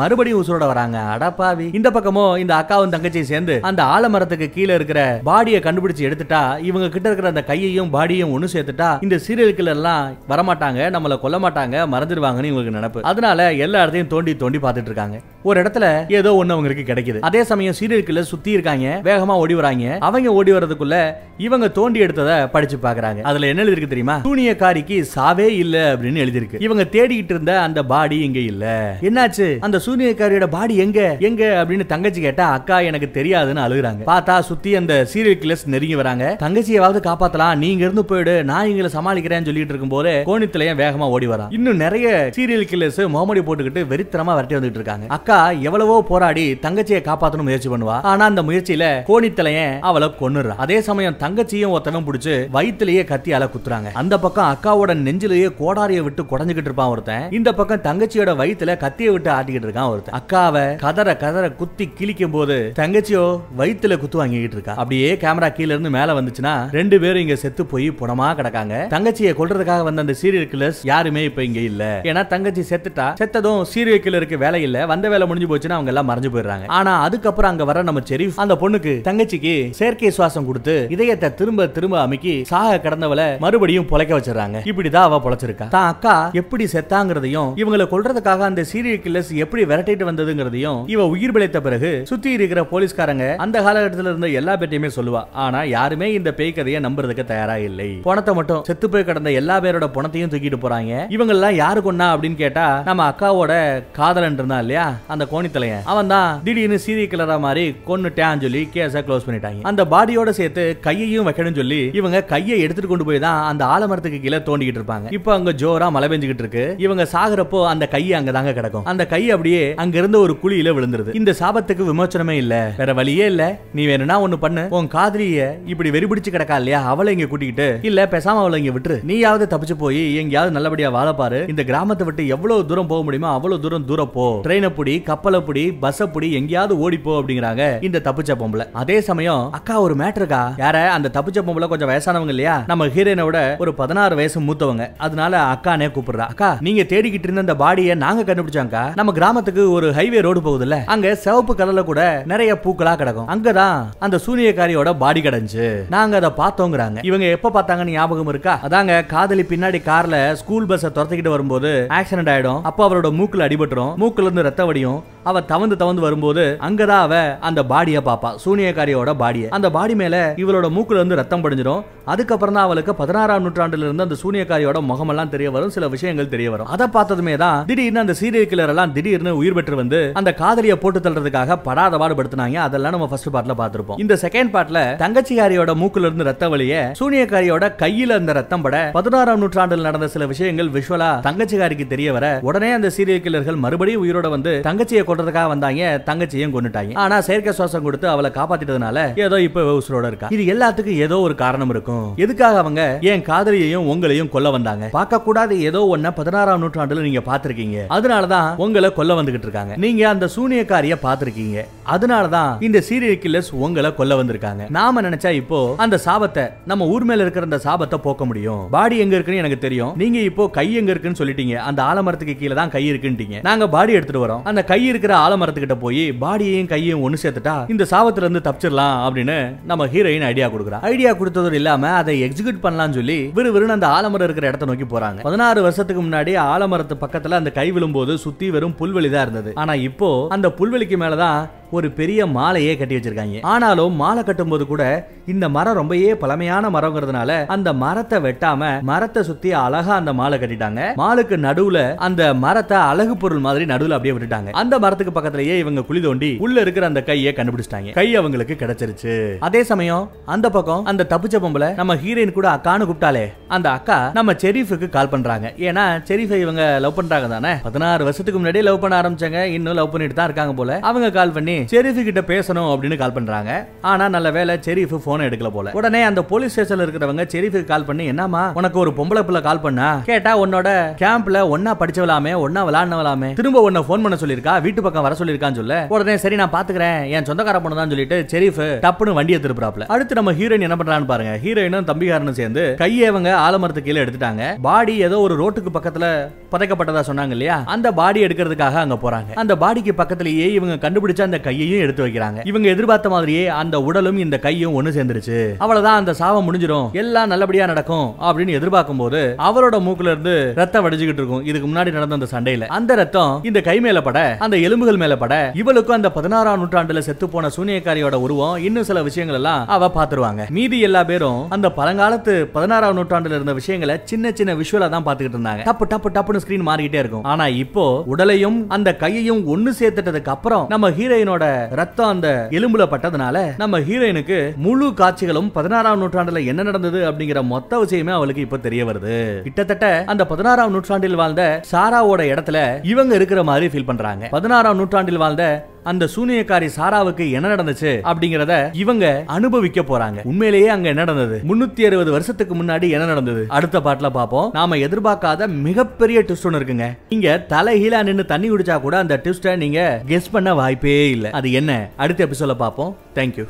மறுபடியும் உசுரோட வராங்க. அடப்பாவி இந்த பக்கமோ இந்த அக்காவும் தங்கச்சியும் சேர்ந்து அந்த ஆலமரத்துக்கு கீழே இருக்கிற பாடியை கண்டுபிடிச்சு எடுத்துட்டா இவங்க கிட்ட இருக்கிற அந்த கையையும் பாடியும் ஒன்று சேர்த்துட்டா இந்த சீரியல் கில்லர் எல்லாம் வரமாட்டாங்க நம்மளை கொல்ல மாட்டாங்க மறந்துடுவாங்கன்னு இவங்களுக்கு நினைப்பு. அதனால எல்லா இடத்தையும் தோண்டி தோண்டி பார்த்துட்டு இருக்காங்க. ஒரு இடத்துல ஏதோ ஒண்ணு அவங்களுக்கு கிடைக்குது. அதே சமயம் சீரியல் கில்லர் சுத்தி இருக்காங்க வேகமா ஓடி வராங்க. அவங்க ஓடி வர்றதுக்குள்ள இவங்க தோண்டி எடுத்ததை படிச்சு பாக்குறாங்க. அதுல என்ன எழுதிருக்கு தெரியுமா? சூனியக்காரிக்கு சாவே இல்ல அப்படின்னு எழுதிருக்கு இவங்க தேடிக்கிட்டு இருந்த அந்த பாடி இங்க இல்ல. என்னாச்சு? அந்த சூனியக்காரியோட பாடி எங்க? எங்க? அப்படின்னு தங்கச்சி கேட்டா அக்கா எனக்கு தெரியாதுன்னு அழுகுறாங்க. பார்த்தா சுத்தி அந்த சீரியல் கில்லர்ஸ் நெருங்கி வராங்க. தங்கச்சியாவது காப்பாத்தலாம். நீங்க இருந்து போயிடு. நான் இங்களை சமாளிக்கிறேன்னு சொல்லிட்டு இருக்கும் போது கோணித்திலையும் வேகமா ஓடி வரான். இன்னும் நிறைய சீரியல் கில்லர்ஸ் முகமடி போட்டுக்கிட்டு வெறித்தனமா விரட்டி வந்துட்டு இருக்காங்க. அக்கா எவ்வளவோ போராடி தங்கச்சியை காப்பாத்தணும் முயற்சி பண்ணுவா. ஆனா அந்த முயற்சியில கோணித்தலையன் அவளை கொன்னுறான் அதே சமயம் தங்கச்சியும் ஒருத்தவன் பிடிச்சு வயிற்றுலயே கத்தியால குத்துறாங்க. அந்த பக்கம் அக்காவோட நெஞ்சிலேயே கோடாரிய விட்டு குடஞ்சுக்கிட்டு இருப்பான் ஒருத்தன். இந்த பக்கம் தங்கச்சியோட வயித்துல கத்திய விட்டு ஆட்டிக்கிட்டு இருக்கான் ஒருத்தன். அக்காவை கதற கதற குத்தி கிழிக்கும் போது தங்கச்சியோ வயித்துல குத்து வாங்கிக்கிட்டு இருக்கா. அப்படியே கேமரா கீழ இருந்து மேல வந்துச்சுன்னா ரெண்டு பேரும் இங்க செத்து போய் புடமா கிடக்காங்க. தங்கச்சியை கொல்றதுக்காக வந்த அந்த சீரியல் கில்லர்ஸ் யாருமே இப்ப இங்க இல்ல. ஏன்னா தங்கச்சி செத்துட்டா. செத்ததும் சீரியல் கில்லருக்கு வேலை இல்ல. வந்த வேலை வேலை முடிஞ்சு போச்சுன்னா அவங்க எல்லாம் மறைஞ்சு போயிடுறாங்க. ஆனா அதுக்கப்புறம் அங்க வர நம்ம செரீஃப் அந்த பொண்ணுக்கு தங்கச்சிக்கு செயற்கை சுவாசம் கொடுத்து இதயத்தை திரும்ப திரும்ப அமைக்கி சாக கடந்தவளை மறுபடியும் பொழைக்க வச்சிடறாங்க. இப்படிதான் அவ பொழைச்சிருக்கா. தான் அக்கா எப்படி செத்தாங்கிறதையும் இவங்களை கொல்றதுக்காக அந்த சீரியல் கில்லர்ஸ் எப்படி விரட்டிட்டு வந்ததுங்கிறதையும் இவ உயிர் பிழைத்த பிறகு சுத்தி இருக்கிற போலீஸ்காரங்க அந்த காலகட்டத்தில் இருந்த எல்லா பேட்டையுமே சொல்லுவா. ஆனா யாருமே இந்த பேய் கதையை நம்புறதுக்கு தயாரா இல்லை. பணத்தை மட்டும் செத்து போய் கடந்த எல்லா பேரோட பணத்தையும் தூக்கிட்டு போறாங்க. இவங்க எல்லாம் யாரு கொண்டா அப்படின்னு கேட்டா நம்ம அக்காவோட காதலன் இருந்தா இல்லையா? அந்த கோணித்தலைய அவன் தான் திடீர்னு சீரிய கிளரா மாதிரி கொன்னுட்டேன் சொல்லி கேஸ க்ளோஸ் பண்ணிட்டாங்க. அந்த பாடியோட சேர்த்து கையையும் வைக்கணும்னு சொல்லி இவங்க கையை எடுத்துட்டு கொண்டு போய் தான் அந்த ஆலமரத்துக்கு கீழே தோண்டிக்கிட்டு இருப்பாங்க. இப்போ அங்க ஜோரா மழை பெஞ்சுக்கிட்டு இருக்கு. இவங்க சாகுறப்போ அந்த கை அங்க தாங்க கிடக்கும். அந்த கை அப்படியே அங்க இருந்த ஒரு குழியில விழுந்துருது. இந்த சாபத்துக்கு விமோச்சனமே இல்ல. வேற வழியே இல்ல. நீ வேணும்னா ஒண்ணு பண்ணு. உன் காதலிய இப்படி வெறிபிடிச்சு கிடக்கா இல்லையா? அவளை இங்க கூட்டிக்கிட்டு. இல்ல பேசாம அவளை இங்க விட்டுரு. நீயாவது தப்பிச்சு போய் எங்கேயாவது நல்லபடியா வாழப்பாரு இந்த கிராமத்தை விட்டு எவ்வளவு தூரம் போக முடியுமோ அவ்வளவு தூரம் தூரம் போ. ட்ரெயினை புடி கப்பலை புடி பஸ்ஸை புடி எங்கேயாவது ஓடிப்போ அப்படிங்கிறாங்க இந்த தப்பிச்ச பொம்பளை. அதே சமயம் அக்கா ஒரு மேட்ருக்கா யார அந்த தப்பிச்ச பொம்பளை கொஞ்சம் வயசானவங்க இல்லையா? நம்ம ஹீரோயினை விட ஒரு பதினாறு வயசு மூத்தவங்க. அதனால அக்கானே கூப்பிடுறா. அக்கா நீங்க தேடிக்கிட்டு இருந்த அந்த பாடியை நாங்க கண்டுபிடிச்சாங்க நம்ம கிராமத்துக்கு ஒரு ஹைவே ரோடு போகுதுல்ல. அங்க சிவப்பு கலர்ல கூட நிறைய பூக்களா கிடக்கும். அங்கதான் அந்த சூனியக்காரியோட பாடி கிடஞ்சு நாங்க அதை பார்த்தோங்கிறாங்க. இவங்க எப்ப பார்த்தாங்கன்னு ஞாபகம் இருக்கா? அதாங்க காதலி பின்னாடி கார்ல ஸ்கூல் பஸ்ஸை துரத்திக்கிட்டு வரும்போது ஆக்சிடென்ட் ஆயிடும். அப்ப அவரோட மூக்குல அடிபட்டுரும். மூக்குல இருந்து ரத்த வடியும். அவ தவந்து தவந்து வரும்போது அங்கதான் அவ அந்த பாடிய பாப்பா சூனியக்காரியோட பாடிய. அந்த பாடி மேல இவளோட மூக்குல இருந்து ரத்தம் படிஞ்சிடும். அதுக்கப்புறம் தான் அவளுக்கு பதினாறாம் நூற்றாண்டுல இருந்து அந்த சூனியக்காரியோட முகமெல்லாம் தெரிய வரும் சில விஷயங்கள் தெரிய வரும். அதை பார்த்ததுமே தான் திடீர்னு அந்த சீரியல் கிளர் எல்லாம் திடீர்னு உயிர் பெற்று வந்து அந்த காதலியை போட்டு தள்ளுறதுக்காக படாத பாடுபடுத்தினாங்க அதெல்லாம் நம்ம ஃபர்ஸ்ட் பார்ட்ல பார்த்திருப்போம். இந்த செகண்ட் பார்ட்ல தங்கச்சியாரியோட மூக்குல இருந்து ரத்த வழிய சூனியக்காரியோட கையில அந்த ரத்தம் பட பதினாறாம் நூற்றாண்டில் நடந்த சில விஷயங்கள் விஷுவலா தங்கச்சிகாரிக்கு தெரிய வர உடனே அந்த சீரியல் கிளர்கள் மறுபடியும் உயிரோட வந்து தங்கச்சியை கொல்றதுக்காக வந்தாங்க தங்கச்சியும் கொண்டுட்டாங்க ஆனா செயற்கை சுவாசம் கொடுத்து அவளை காப்பாத்திட்டதுனால ஏதோ இப்ப உசுரோட இருக்கா. இது எல்லாத்துக்கும் ஏதோ ஒரு காரணம் இருக்கும். எதுக்காக அவங்க என் காதலியையும் உங்களையும் கொல்ல வந்தாங்க? பார்க்க கூடாது ஏதோ ஒன்ன பதினாறாம் நூற்றாண்டுல நீங்க பாத்திருக்கீங்க அதனாலதான் உங்களை கொல்ல வந்துகிட்டு இருக்காங்க. நீங்க அந்த சூனியக்காரிய பாத்திருக்கீங்க அதனாலதான் இந்த சீரியல் கில்லர்ஸ் உங்களை கொல்ல வந்திருக்காங்க. நாம நினைச்சா இப்போ அந்த சாபத்தை நம்ம ஊர் மேல இருக்கிற அந்த சாபத்தை போக்க முடியும். பாடி எங்க இருக்குன்னு எனக்கு தெரியும். நீங்க இப்போ கை எங்க இருக்குன்னு சொல்லிட்டீங்க. அந்த ஆலமரத்துக்கு கீழே தான் கை இருக்குன்ட்டீங்க. நாங்க பாடி எடுத்துட்டு வரோம். அந்த கை இருக்கிற ஆலமரத்துக்கிட்ட போய் பாடியையும் கையையும் ஒன்று சேர்த்துட்டா இந்த சாபத்துல இருந்து தப்பிச்சிடலாம் அப்படின்னு நம்ம ஹீரோயின் ஐடியா கொடுக்குறா. ஐடியா கொடுத்ததோடு இல்லாம அதை எக்ஸிக்யூட் பண்ணலாம்னு சொல்லி விறுவிறுன்னு அந்த ஆலமரம் இருக்கிற இடத்த நோக்கி போறாங்க. பதினாறு வருஷத்துக்கு முன்னாடி ஆலமரத்து பக்கத்துல அந்த கை விழும்போது சுத்தி வெறும் புல்வெளி தான் இருந்தது. ஆனா இப்போ அந்த புல்வெளிக்கு மேலதான் ஒரு பெரிய மாலையே கட்டி வச்சிருக்காங்க. ஆனாலும் மாலை கட்டும்போது கூட இந்த மரம் ரொம்பயே பழமையான மரம்ங்கிறதுனால அந்த மரத்தை வெட்டாம மரத்தை சுத்தி அழகா அந்த மாலை கட்டிட்டாங்க. மாலுக்கு நடுவுல அந்த மரத்தை அழகு பொருள் மாதிரி நடுவுல அப்படியே விட்டுட்டாங்க. அந்த மரத்துக்கு பக்கத்திலேயே இவங்க குழி தோண்டி உள்ள இருக்கிற அந்த கையை கண்டுபிடிச்சிட்டாங்க. கை அவங்களுக்கு கிடைச்சிருச்சு. அதே சமயம் அந்த பக்கம் அந்த தப்பிச்ச பொம்பளை நம்ம ஹீரோயின் கூட அக்கான்னு கூப்பிட்டாலே அந்த அக்கா நம்ம செரீஃபுக்கு கால் பண்றாங்க. ஏன்னா செரீஃபை இவங்க லவ் பண்றாங்க தானே? பதினாறு வருஷத்துக்கு முன்னாடியே லவ் பண்ண ஆரம்பிச்சாங்க. இன்னும் லவ் பண்ணிட்டு தான் இருக்காங்க போல. அவங்க கால் பண்ணி செரீஃப் கிட்ட பேசணும் அப்படின்னு கால் பண்றாங்க. ஆனா நல்ல வேலை செரீஃப் போன் எடுக்கல போல. உடனே அந்த போலீஸ் ஸ்டேஷன்ல இருக்கிறவங்க செரீஃபுக்கு கால் பண்ணி என்னமா உனக்கு ஒரு பொம்பளை பிள்ளை கால் பண்ணா? கேட்டா உன்னோட கேம்ப்ல ஒன்னா படிச்சவளாமே ஒன்னா விளையாடவளாமே திரும்ப உன்னை போன் பண்ண சொல்லிருக்கா வீட்டு பக்கம் வர சொல்லிருக்கான்னு சொல்ல. உடனே சரி நான் பாத்துக்கிறேன். என் சொந்தக்கார பொண்ணு தான் சொல்லிட்டு செரீஃப் டப்புன்னு வண்டியை திருப்புறாப்ல அடுத்து நம்ம ஹீரோயின் என்ன பண்றான்னு பாருங்க. ஹீரோயினும் தம்பிகாரனும் சேர்ந்து கையை அவங்க ஆலமரத்து கீழே எடுத்துட்டாங்க. பாடி ஏதோ ஒரு ரோட்டுக்கு பக்கத்துல புதைக்கப்பட்டதா சொன்னாங்க இல்லையா? அந்த பாடி எடுக்கிறதுக்காக அங்க போறாங்க. அந்த பாடிக்கு பக்கத்திலேயே இவங்க கண்டுபிடிச்ச அந்த கையையும் எடுத்து வைக்கிறாங்க. இவங்க எதிர்பார்த்த மாதிரியே அந்த உடலும் இந்த கையும் ஒண்ணு சேர்ந்துருச்சு. அவ்வளவுதான் அந்த சாவம் முடிஞ்சிடும். எல்லாம் நல்லபடியா நடக்கும் அப்படின்னு எதிர்பார்க்கும் போது அவரோட மூக்குல இருந்து ரத்தம் வடிஞ்சுக்கிட்டு இருக்கும். இதுக்கு முன்னாடி நடந்த அந்த சண்டையில. அந்த ரத்தம் இந்த கை மேல பட அந்த எலும்புகள் மேல பட இவளுக்கும் அந்த பதினாறாம் நூற்றாண்டுல செத்து போன சூனியக்காரியோட உருவம் இன்னும் சில விஷயங்கள் எல்லாம் அவ பாத்துருவாங்க. மீதி எல்லா பேரும் அந்த பழங்காலத்து பதினாறாம் நூற்றாண்டுல இருந்த விஷயங்களை சின்ன சின்ன விஷுவலா தான் பாத்துக்கிட்டு இருந்தாங்க. டப்பு டப்பு டப்புன்னு ஸ்கிரீன் மாறிக்கிட்டே இருக்கும். ஆனா இப்போ உடலையும் அந்த கையையும் ஒண்ணு சேர்த்துட்டதுக்கு அப்புறம் நம்ம ஹீரோயினோட ரத்தம் அந்த எலும்புல பட்டதுனால நம்ம ஹீரோயினுக்கு முழு காட்சிகளும் பதினாறாம் நூற்றாண்டுல என்ன நடந்தது அப்படிங்கிற மொத்த விஷயமே அவளுக்கு இப்ப தெரிய வருது. கிட்டத்தட்ட அந்த பதினாறாம் நூற்றாண்டில் வாழ்ந்த சாராவோட இடத்துல இவங்க இருக்கிற மாதிரி ஃபீல் பண்றாங்க. பதினாறாம் நூற்றாண்டில் வாழ்ந்த அந்த சூனியக்காரி சாராவுக்கு என்ன நடந்துச்சு அப்படிங்கறத இவங்க அனுபவிக்க போறாங்க. உண்மையிலேயே அங்க என்ன நடந்தது? முன்னூத்தி அறுபது வருஷத்துக்கு முன்னாடி என்ன நடந்தது? அடுத்த பாட்டுல பாப்போம் நாம எதிர்பார்க்காத மிகப்பெரிய ட்விஸ்ட் ஒன்று இருக்குங்க. இங்க தலைகீழா நின்று தண்ணி குடிச்சா கூட அந்த ட்விஸ்ட நீங்க கெஸ் பண்ண வாய்ப்பே இல்லை. அது என்ன? அடுத்த எபிசோட பாப்போம் தேங்க்யூ